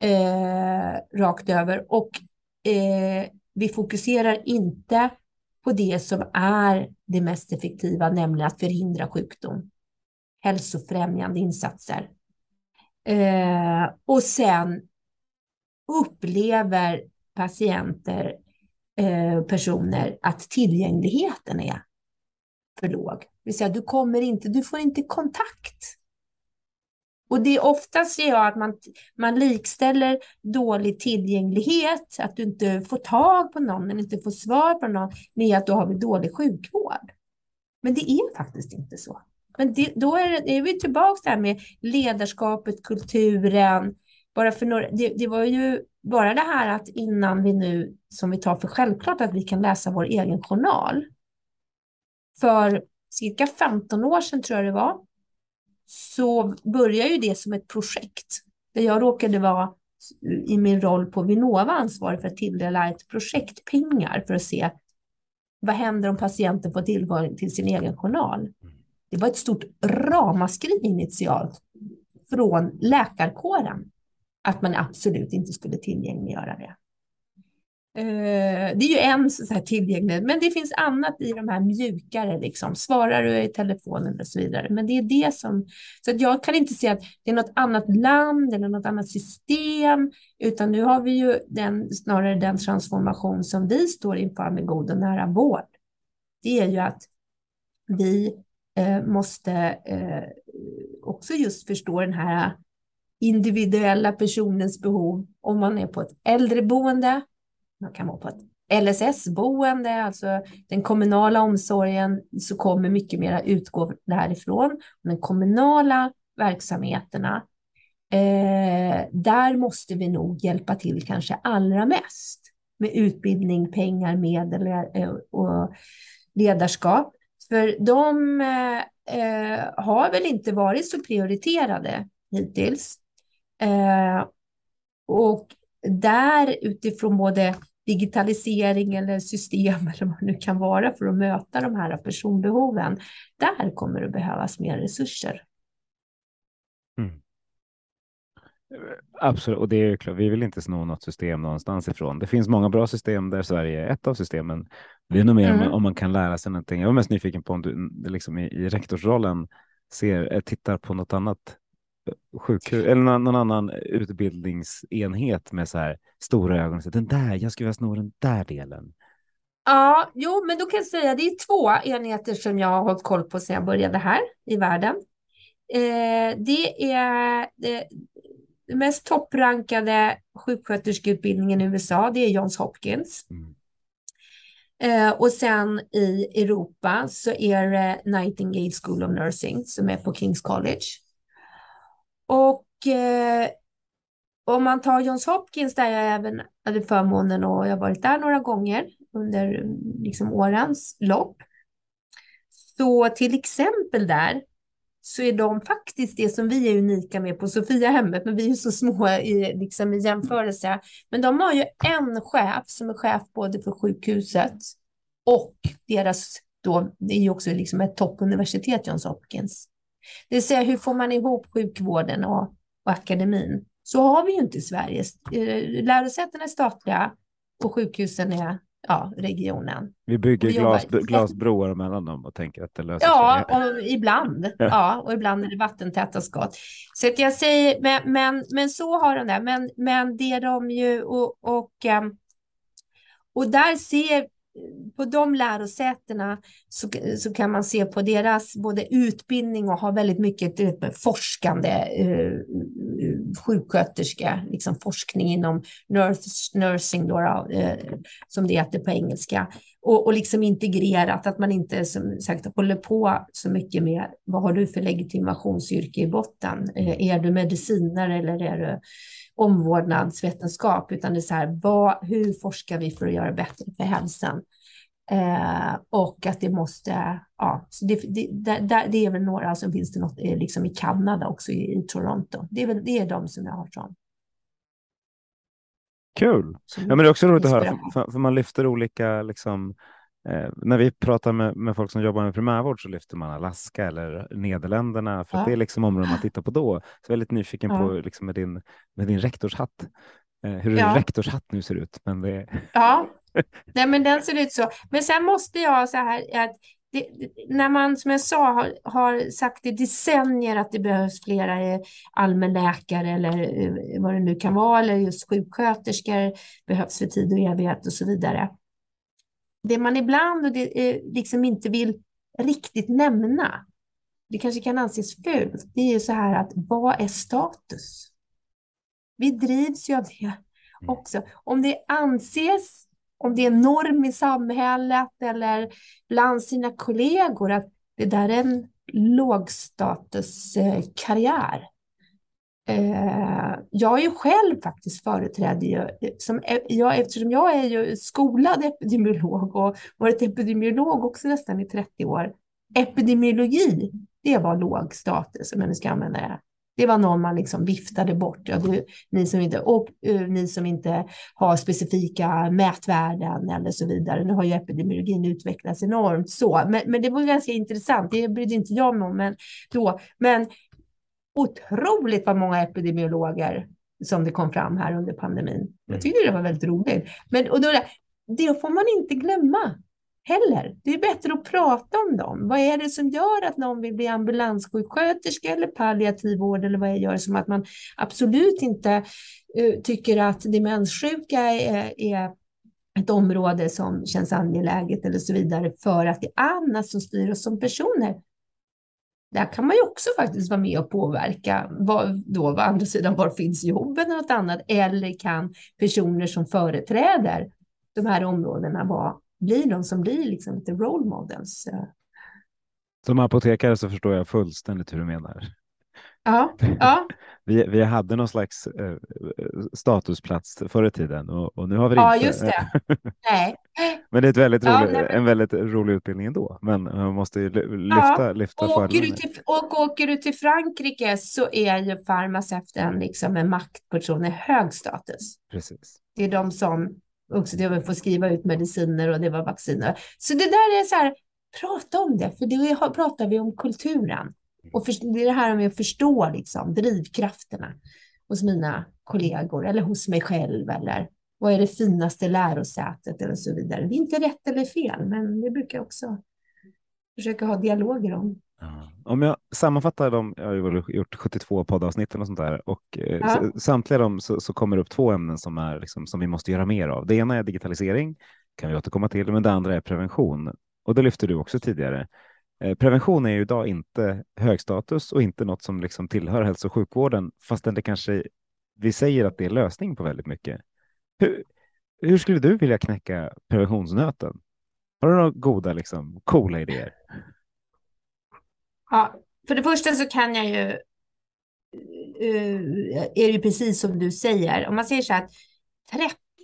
eh, rakt över och eh, vi fokuserar inte på det som är det mest effektiva, nämligen att förhindra sjukdom. Hälsofrämjande insatser. Eh, och sen upplever patienter, eh, personer att tillgängligheten är för låg. Det vill säga, du kommer inte, du får inte kontakt och det är ofta ser jag att man, man likställer dålig tillgänglighet, att du inte får tag på någon eller inte får svar på någon, med att då har vi dålig sjukvård. Men det är faktiskt inte så. Men det, då är, det, är vi tillbaka där med ledarskapet, kulturen. Bara för några, det, det var ju bara det här att innan vi nu, som vi tar för självklart, att vi kan läsa vår egen journal. För cirka 15 år sedan tror jag det var, så började ju det som ett projekt. Där jag råkade vara i min roll på Vinnova ansvarig för att tilldela ett projekt pengar för att se vad händer om patienten får tillgång till sin egen journal. Det var ett stort ramaskri initialt från läkarkåren att man absolut inte skulle tillgängliggöra det. Eh, det är ju en så här tillgänglig, men det finns annat i de här mjukare, liksom. svarar du i telefonen och så vidare. Men det är det som, så att jag kan inte se att det är något annat land eller något annat system, utan nu har vi ju den, snarare den transformation som vi står inför med god och nära vård. Det är ju att vi eh, måste eh, också just förstå den här individuella personens behov om man är på ett äldreboende man kan vara på ett LSS-boende, alltså den kommunala omsorgen, så kommer mycket mera utgå därifrån. Den kommunala verksamheterna, eh, där måste vi nog hjälpa till kanske allra mest med utbildning, pengar, medel eh, och ledarskap. För de eh, eh, har väl inte varit så prioriterade hittills. Eh, och där utifrån både digitalisering eller system eller vad det nu kan vara för att möta de här personbehoven, där kommer det behövas mer resurser. Mm. Absolut, och det är klart, vi vill inte sno något system någonstans ifrån. Det finns många bra system där Sverige är ett av systemen. Det är nog mer mm. om, man kan lära sig någonting. Jag var mest nyfiken på om du liksom i, i rektorsrollen ser, eh, tittar på något annat eh, sjukhus eller någon, någon, annan utbildningsenhet med så här stora ögon. Så den där, jag skulle vilja sno den där delen. Ja, jo, men då kan jag säga det är två enheter som jag har hållit koll på sedan jag började här i världen. Eh, det är det, det mest topprankade sjuksköterskeutbildningen i USA, det är Johns Hopkins. Mm. Eh, och sen i Europa så är det Nightingale School of Nursing som är på Kings College. Och eh, om man tar Johns Hopkins där jag även hade förmånen och jag har varit där några gånger under liksom årens lopp. Så till exempel där så är de faktiskt det som vi är unika med på Sofiahemmet, men vi är så små i, liksom i jämförelse. Men de har ju en chef som är chef både för sjukhuset och deras, då, det är ju också liksom ett toppuniversitet, Johns Hopkins. Det vill säga, hur får man ihop sjukvården och, och akademin? Så har vi ju inte i Sverige. Eh, lärosätena är statliga och sjukhusen är ja, regionen. Vi bygger vi glas, glasbroar mellan dem och tänker att det löser ja, sig. Ja, ibland. ja, och ibland är det vattentäta skott. Så att jag säger, men, men, men så har de det. Men, men det de ju och, och, ehm, och där ser på de lärosätena så, så kan man se på deras både utbildning och ha väldigt mycket forskande eh, sjuksköterska, liksom forskning inom nurse, nursing, då, eh, som det heter på engelska. Och, och liksom integrerat, att man inte som sagt håller på så mycket med vad har du för legitimationsyrke i botten? Eh, är du medicinare eller är du omvårdnadsvetenskap, utan det är så här, vad, hur forskar vi för att göra bättre för hälsan? Eh, och att det måste, ja, så det, det, det, det är väl några som finns det något eh, liksom i Kanada också, i, i Toronto. Det är, väl, det är de som jag har om. Kul! ja, men det är också roligt att höra, för, för man lyfter olika, liksom, eh, när vi pratar med, med folk som jobbar med primärvård så lyfter man Alaska eller Nederländerna, för ja. det är liksom områden man tittar på då. Så väldigt nyfiken ja. på liksom, med, din, med din rektorshatt, eh, hur ja. rektorshatt nu ser ut. Men det... Ja, Nej, men den ser ut så. Men sen måste jag så här att det, när man som jag sa har, har, sagt i decennier att det behövs flera allmänläkare eller eh, vad det nu kan vara, eller just sjuksköterskor behövs för tid och evighet och så vidare. Det man ibland och det, eh, liksom inte vill riktigt nämna, det kanske kan anses fult, det är ju så här att vad är status? Vi drivs ju av det också. Om det anses om det är norm i samhället eller bland sina kollegor att det där är en lågstatuskarriär. Eh, jag är ju själv faktiskt företrädd, som, jag, eftersom jag är ju skolad epidemiolog och varit epidemiolog också nästan i 30 år. Epidemiologi, det var låg status om jag nu ska använda det det var någon man liksom viftade bort. Ja, du, ni, som inte, och uh, ni som inte har specifika mätvärden eller så vidare. Nu har ju epidemiologin utvecklats enormt så, men, men det var ganska intressant. Det brydde inte jag mig om men, då. Men otroligt vad många epidemiologer som det kom fram här under pandemin. Jag mm. tyckte det var väldigt roligt. Men, och då, det får man inte glömma heller. Det är bättre att prata om dem. Vad är det som gör att någon vill bli ambulanssjuksköterska eller palliativ vård eller vad jag gör som att man absolut inte uh, tycker att demenssjuka är, är ett område som känns angeläget eller så vidare för att det är annat som styr oss som personer. Där kan man ju också faktiskt vara med och påverka. Vad, då, å andra sidan, var finns jobben eller något annat? Eller kan personer som företräder de här områdena vara bli de som blir liksom lite role models. Eh. Som apotekare så förstår jag fullständigt hur du menar. Ja, ja. vi, vi hade någon slags uh, statusplats förr i tiden och, och, nu har vi ja, inte. Ja, just det. Nej. Men det är väldigt rolig, ja, en väldigt rolig utbildning ändå. Men man måste ju lyfta, ja, lyfta och åker, du till, och åker du till Frankrike så är ju farmaceuten liksom en maktperson med hög status. Precis. Det är de som också det får skriva ut mediciner och det var vacciner. Så det där är så här, prata om det, för det pratar vi om kulturen. Och för, det är det här med att förstå liksom, drivkrafterna hos mina kollegor eller hos mig själv eller vad är det finaste lärosätet eller så vidare. Det är inte rätt eller fel, men det brukar jag också försöka ha dialoger om. Ja. Om jag sammanfattar dem, jag har ju gjort 72 poddavsnitt och sånt där och eh, ja. samtliga dem så, så, kommer det upp två ämnen som är liksom, som vi måste göra mer av. Det ena är digitalisering, kan vi återkomma till, men det andra är prevention och det lyfter du också tidigare. Eh, prevention är ju idag inte högstatus och inte något som liksom tillhör hälso och sjukvården, fastän det kanske vi säger att det är lösning på väldigt mycket. Hur, hur skulle du vilja knäcka preventionsnöten? Har du några goda, liksom, coola idéer? Ja, för det första så kan jag ju, uh, är det precis som du säger, om man säger så här att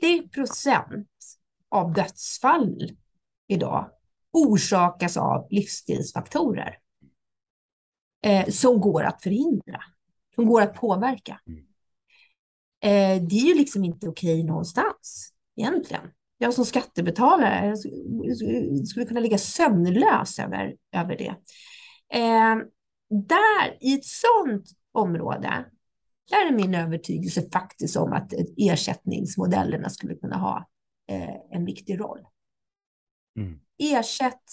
30 procent av dödsfall idag orsakas av livsstilsfaktorer eh, som går att förhindra, som går att påverka. Eh, det är ju liksom inte okej någonstans egentligen. Jag som skattebetalare skulle kunna ligga sömnlös över, över det. Eh, där, i ett sådant område, där är min övertygelse faktiskt om att eh, ersättningsmodellerna skulle kunna ha eh, en viktig roll. Mm. Ersätt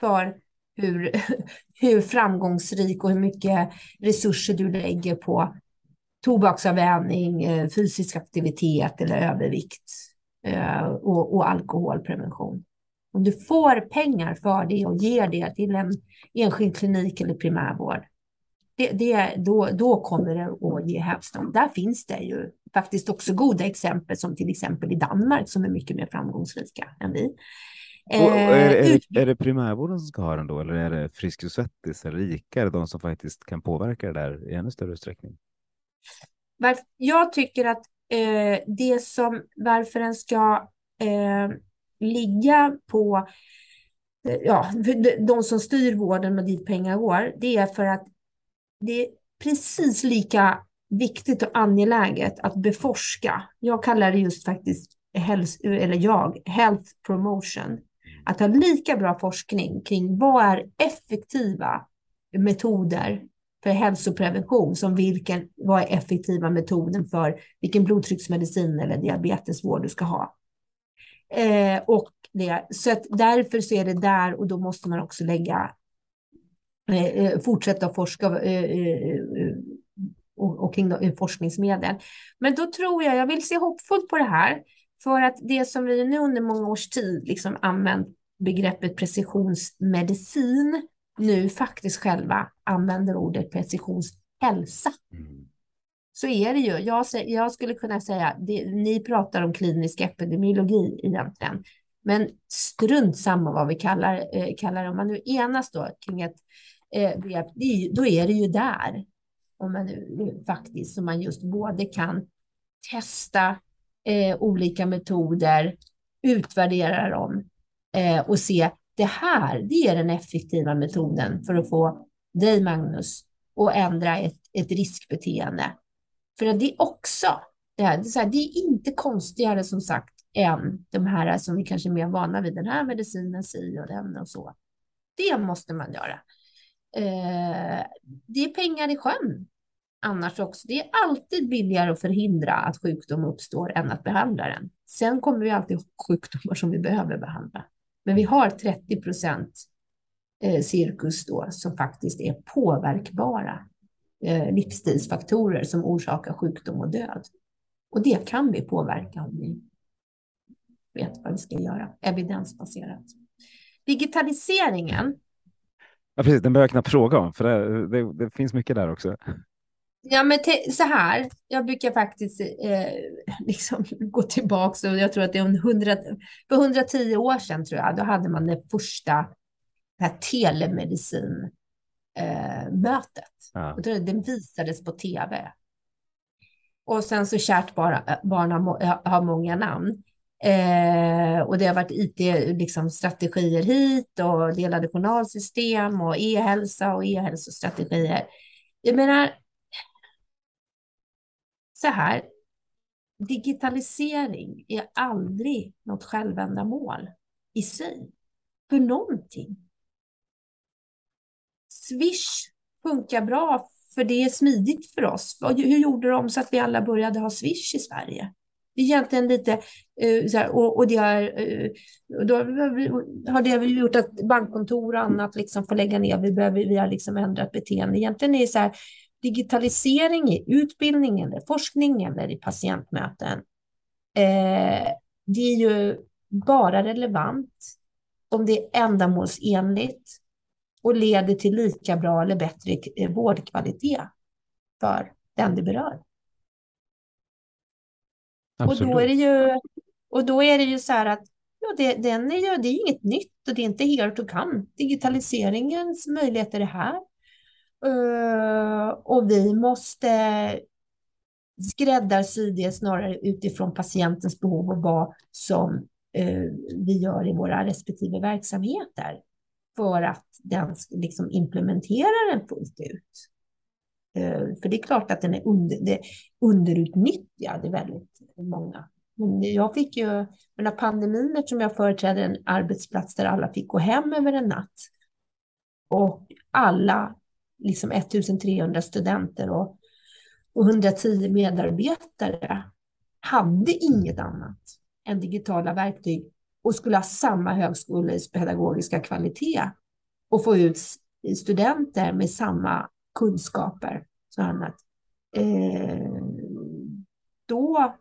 för hur, hur framgångsrik och hur mycket resurser du lägger på tobaksavvänjning, eh, fysisk aktivitet eller övervikt eh, och, och alkoholprevention. Om du får pengar för det och ger det till en enskild klinik eller primärvård, det, det, då, då kommer det att ge hävstång. Där finns det ju faktiskt också goda exempel som till exempel i Danmark som är mycket mer framgångsrika än vi. Och, är, det, är, det, är det primärvården som ska ha den då eller är det Frisk och Svettis eller Rika, de som faktiskt kan påverka det där i ännu större utsträckning? Jag tycker att eh, det som varför den ska eh, ligga på eh, ja, de som styr vården med dit pengar går, det är för att det är precis lika viktigt och angeläget att beforska. Jag kallar det just faktiskt, health, eller jag, health promotion. Att ha lika bra forskning kring vad är effektiva metoder för hälsoprevention som vilken, vad är effektiva metoden för vilken blodtrycksmedicin eller diabetesvård du ska ha. Eh, och det, så att därför så är det där och då måste man också lägga eh, eh fortsätta forska eh, eh, och, och kring forskningsmedel. Men då tror jag, jag vill se hoppfullt på det här, för att det som vi nu under många års tid liksom använt begreppet precisionsmedicin nu faktiskt själva använder ordet precisionshälsa. Mm. Så är det ju. Jag, jag skulle kunna säga, det, ni pratar om klinisk epidemiologi egentligen, men strunt samma vad vi kallar, eh, kallar det. Om man nu enas då kring ett eh, begrepp, då är det ju där, om man nu faktiskt, som man just både kan testa eh, olika metoder, utvärdera dem eh, och se det här, det är den effektiva metoden för att få dig, Magnus, att ändra ett, ett riskbeteende. För det är också, det, här, det, är så här, det är inte konstigare som sagt än de här som vi kanske är mer vana vid, den här medicinen, si och den och så. Det måste man göra. Eh, det är pengar i sjön annars också. Det är alltid billigare att förhindra att sjukdom uppstår än att behandla den. Sen kommer vi alltid ha sjukdomar som vi behöver behandla. Men vi har 30 procent eh, cirkus då som faktiskt är påverkbara eh, livsstilsfaktorer som orsakar sjukdom och död. Och det kan vi påverka om vi vet vad vi ska göra, evidensbaserat. Digitaliseringen. Ja, precis, den behöver jag knappt fråga om, för det, det, det finns mycket där också. Ja, men så här, jag brukar faktiskt eh, liksom gå tillbaka och jag tror att det är 100, för 110 år sedan tror jag, då hade man det första det här telemedicin eh. Ja. Det visades på tv. Och sen så kärt bara, barn har, har många namn. Eh, och det har varit IT-strategier liksom, hit och delade journalsystem och e-hälsa och e-hälsostrategier. Jag menar, så här, digitalisering är aldrig något självändamål i sig för någonting. Swish funkar bra för det är smidigt för oss. Hur gjorde de så att vi alla började ha Swish i Sverige? Det är egentligen lite eh, så här, och, och, det har, eh, då har det gjort att bankkontor och annat liksom får lägga ner. Vi, behöver, vi har liksom ändrat beteende. Egentligen är det så här, digitalisering i utbildning eller forskning eller i patientmöten. Uh, det är ju bara relevant om det är ändamålsenligt och leder till lika bra eller bättre vårdkvalitet för den det berör. Och då är det ju, och då är det ju så här att ja, det, den är ju, det är inget nytt och det är inte here to come. Digitaliseringens möjligheter är här. Eh, och vi måste skräddarsy det snarare utifrån patientens behov och vad som eh, vi gör i våra respektive verksamheter för att den liksom implementerar den fullt ut. Eh, för det är klart att den är under, det, underutnyttjad i väldigt många. Men jag fick ju, under pandemin, eftersom jag företrädde en arbetsplats där alla fick gå hem över en natt. Och alla, liksom 1300 studenter och, och 110 medarbetare, hade inget annat än digitala verktyg och skulle ha samma högskolors pedagogiska kvalitet och få ut studenter med samma kunskaper. Så annat. Eh, då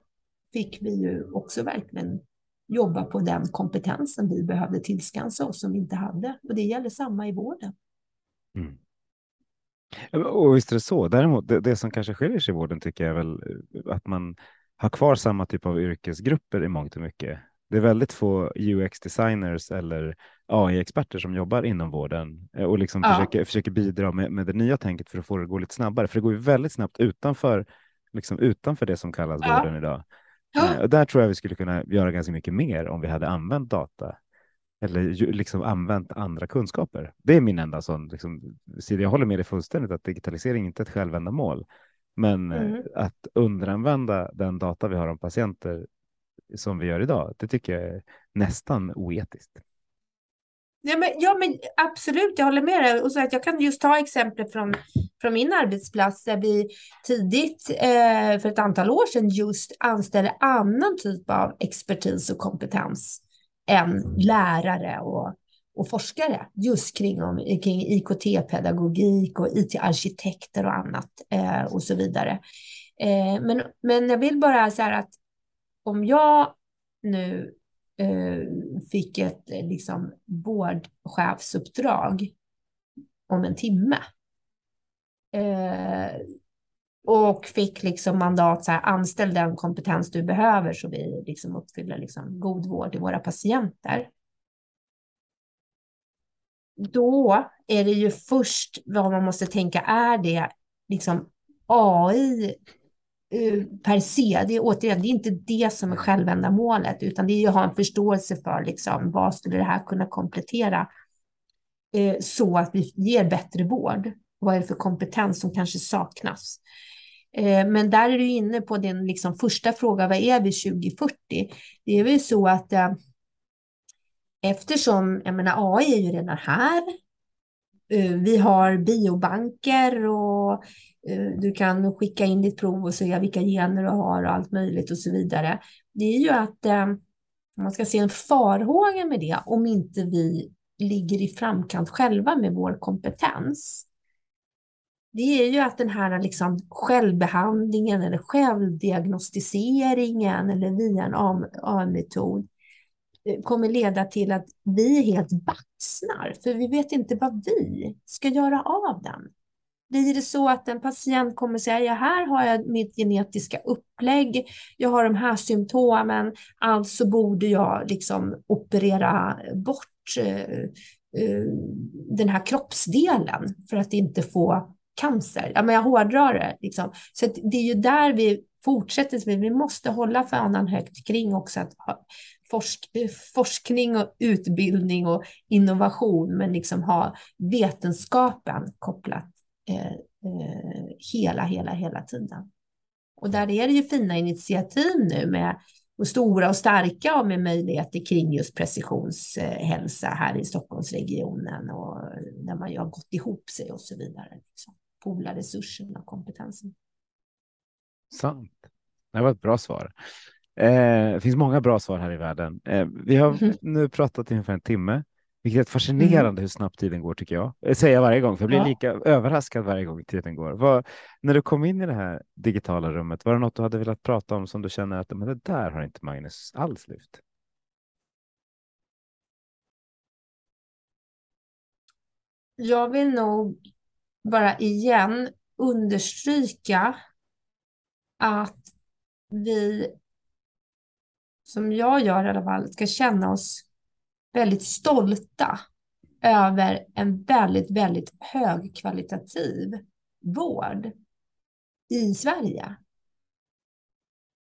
fick vi ju också verkligen jobba på den kompetensen vi behövde tillskansa oss som vi inte hade. Och det gäller samma i vården. Mm. Och visst är det så. Däremot, det, det, som kanske skiljer sig i vården tycker jag är väl eh, att man har kvar samma typ av yrkesgrupper i mångt och mycket. Det är väldigt få UX-designers eller AI-experter som jobbar inom vården eh, och liksom ja. försöker, försöker bidra med, med det nya tänket för att få det att gå lite snabbare. För det går ju väldigt snabbt utanför, liksom utanför det som kallas ja. vården idag. Ja. Eh, och där tror jag vi skulle kunna göra ganska mycket mer om vi hade använt data eller liksom använt andra kunskaper. Det är min enda sån liksom, Jag håller med dig fullständigt att digitalisering inte är ett självändamål, men eh, mm. att underanvända den data vi har om patienter som vi gör idag, det tycker jag är nästan oetiskt. Ja men, ja, men absolut, jag håller med dig. Och så att jag kan just ta exempel från, från min arbetsplats där vi tidigt eh, för ett antal år sedan just anställde annan typ av expertis och kompetens än lärare och, och forskare just kring, om, kring IKT-pedagogik och IT-arkitekter och annat eh, och så vidare. Eh, men, men jag vill bara säga att om jag nu eh, fick ett eh, liksom, vårdchefsuppdrag om en timme. Eh, och fick liksom mandat så här, anställ den kompetens du behöver så vi liksom uppfyller liksom god vård i våra patienter. Då är det ju först vad man måste tänka, är det liksom AI eh, per se. Det är återigen, det är inte det som är självändamålet, utan det är att ha en förståelse för liksom, vad skulle det här kunna komplettera eh, så att vi ger bättre vård. Vad är det för kompetens som kanske saknas? Eh, men där är du inne på din liksom, första fråga, vad är vi 2040? Det är väl så att eh, eftersom, jag menar AI är ju redan här, eh, vi har biobanker och Eh, du kan skicka in ditt prov och se vilka gener du har och allt möjligt och så vidare. Det är ju att eh, man ska se en farhåga med det om inte vi ligger i framkant själva med vår kompetens. Det är ju att den här liksom självbehandlingen eller självdiagnostiseringen eller via en AM-metod eh, kommer leda till att vi helt baxnar, för vi vet inte vad vi ska göra av den. Blir det så att en patient kommer säga, ja här har jag mitt genetiska upplägg, jag har de här symptomen, alltså borde jag liksom operera bort eh, eh, den här kroppsdelen för att inte få cancer. Ja, men jag hårdrar det. Liksom. Så det är ju där vi fortsätter. Vi måste hålla fanan högt kring också att forsk eh, forskning och utbildning och innovation, men liksom ha vetenskapen kopplat eh, eh, hela, hela, hela tiden. Och där är det ju fina initiativ nu med och stora och starka och med möjligheter kring just precisionshälsa här i Stockholmsregionen och där man ju har gått ihop sig och så vidare. Liksom. Poola resurserna och kompetensen. Sant. Det var ett bra svar. Eh, det finns många bra svar här i världen. Eh, vi har mm. nu pratat i ungefär en timme, vilket är fascinerande mm. hur snabbt tiden går tycker jag. Det säger jag varje gång, för jag blir ja. lika överraskad varje gång tiden går. Vad, när du kom in i det här digitala rummet, var det något du hade velat prata om som du känner att men det där har inte Magnus alls lyft? Jag vill nog bara igen understryka att vi som jag gör i alla fall, ska känna oss väldigt stolta över en väldigt, väldigt högkvalitativ vård i Sverige.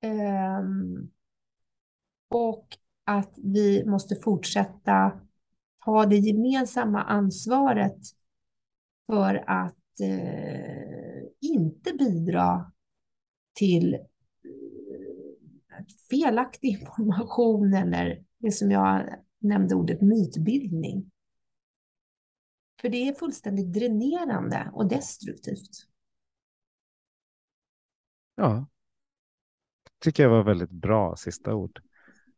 Um, och att vi måste fortsätta ha det gemensamma ansvaret för att uh, inte bidra till felaktig information eller det som jag nämnde ordet mytbildning. För det är fullständigt dränerande och destruktivt. Ja, tycker jag var väldigt bra sista ord.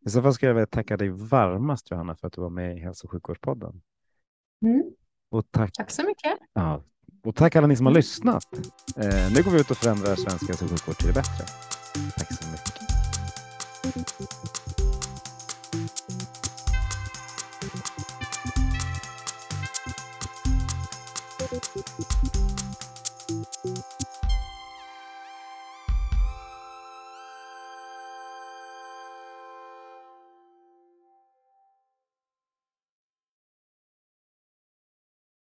I så fall ska jag väl tacka dig varmast Johanna för att du var med i Hälso och sjukvårdspodden. Mm. Och tack. tack så mycket. Ja, och tack alla ni som har lyssnat. Eh, nu går vi ut och förändrar svensk hälso och sjukvård till det bättre. Tack så mycket.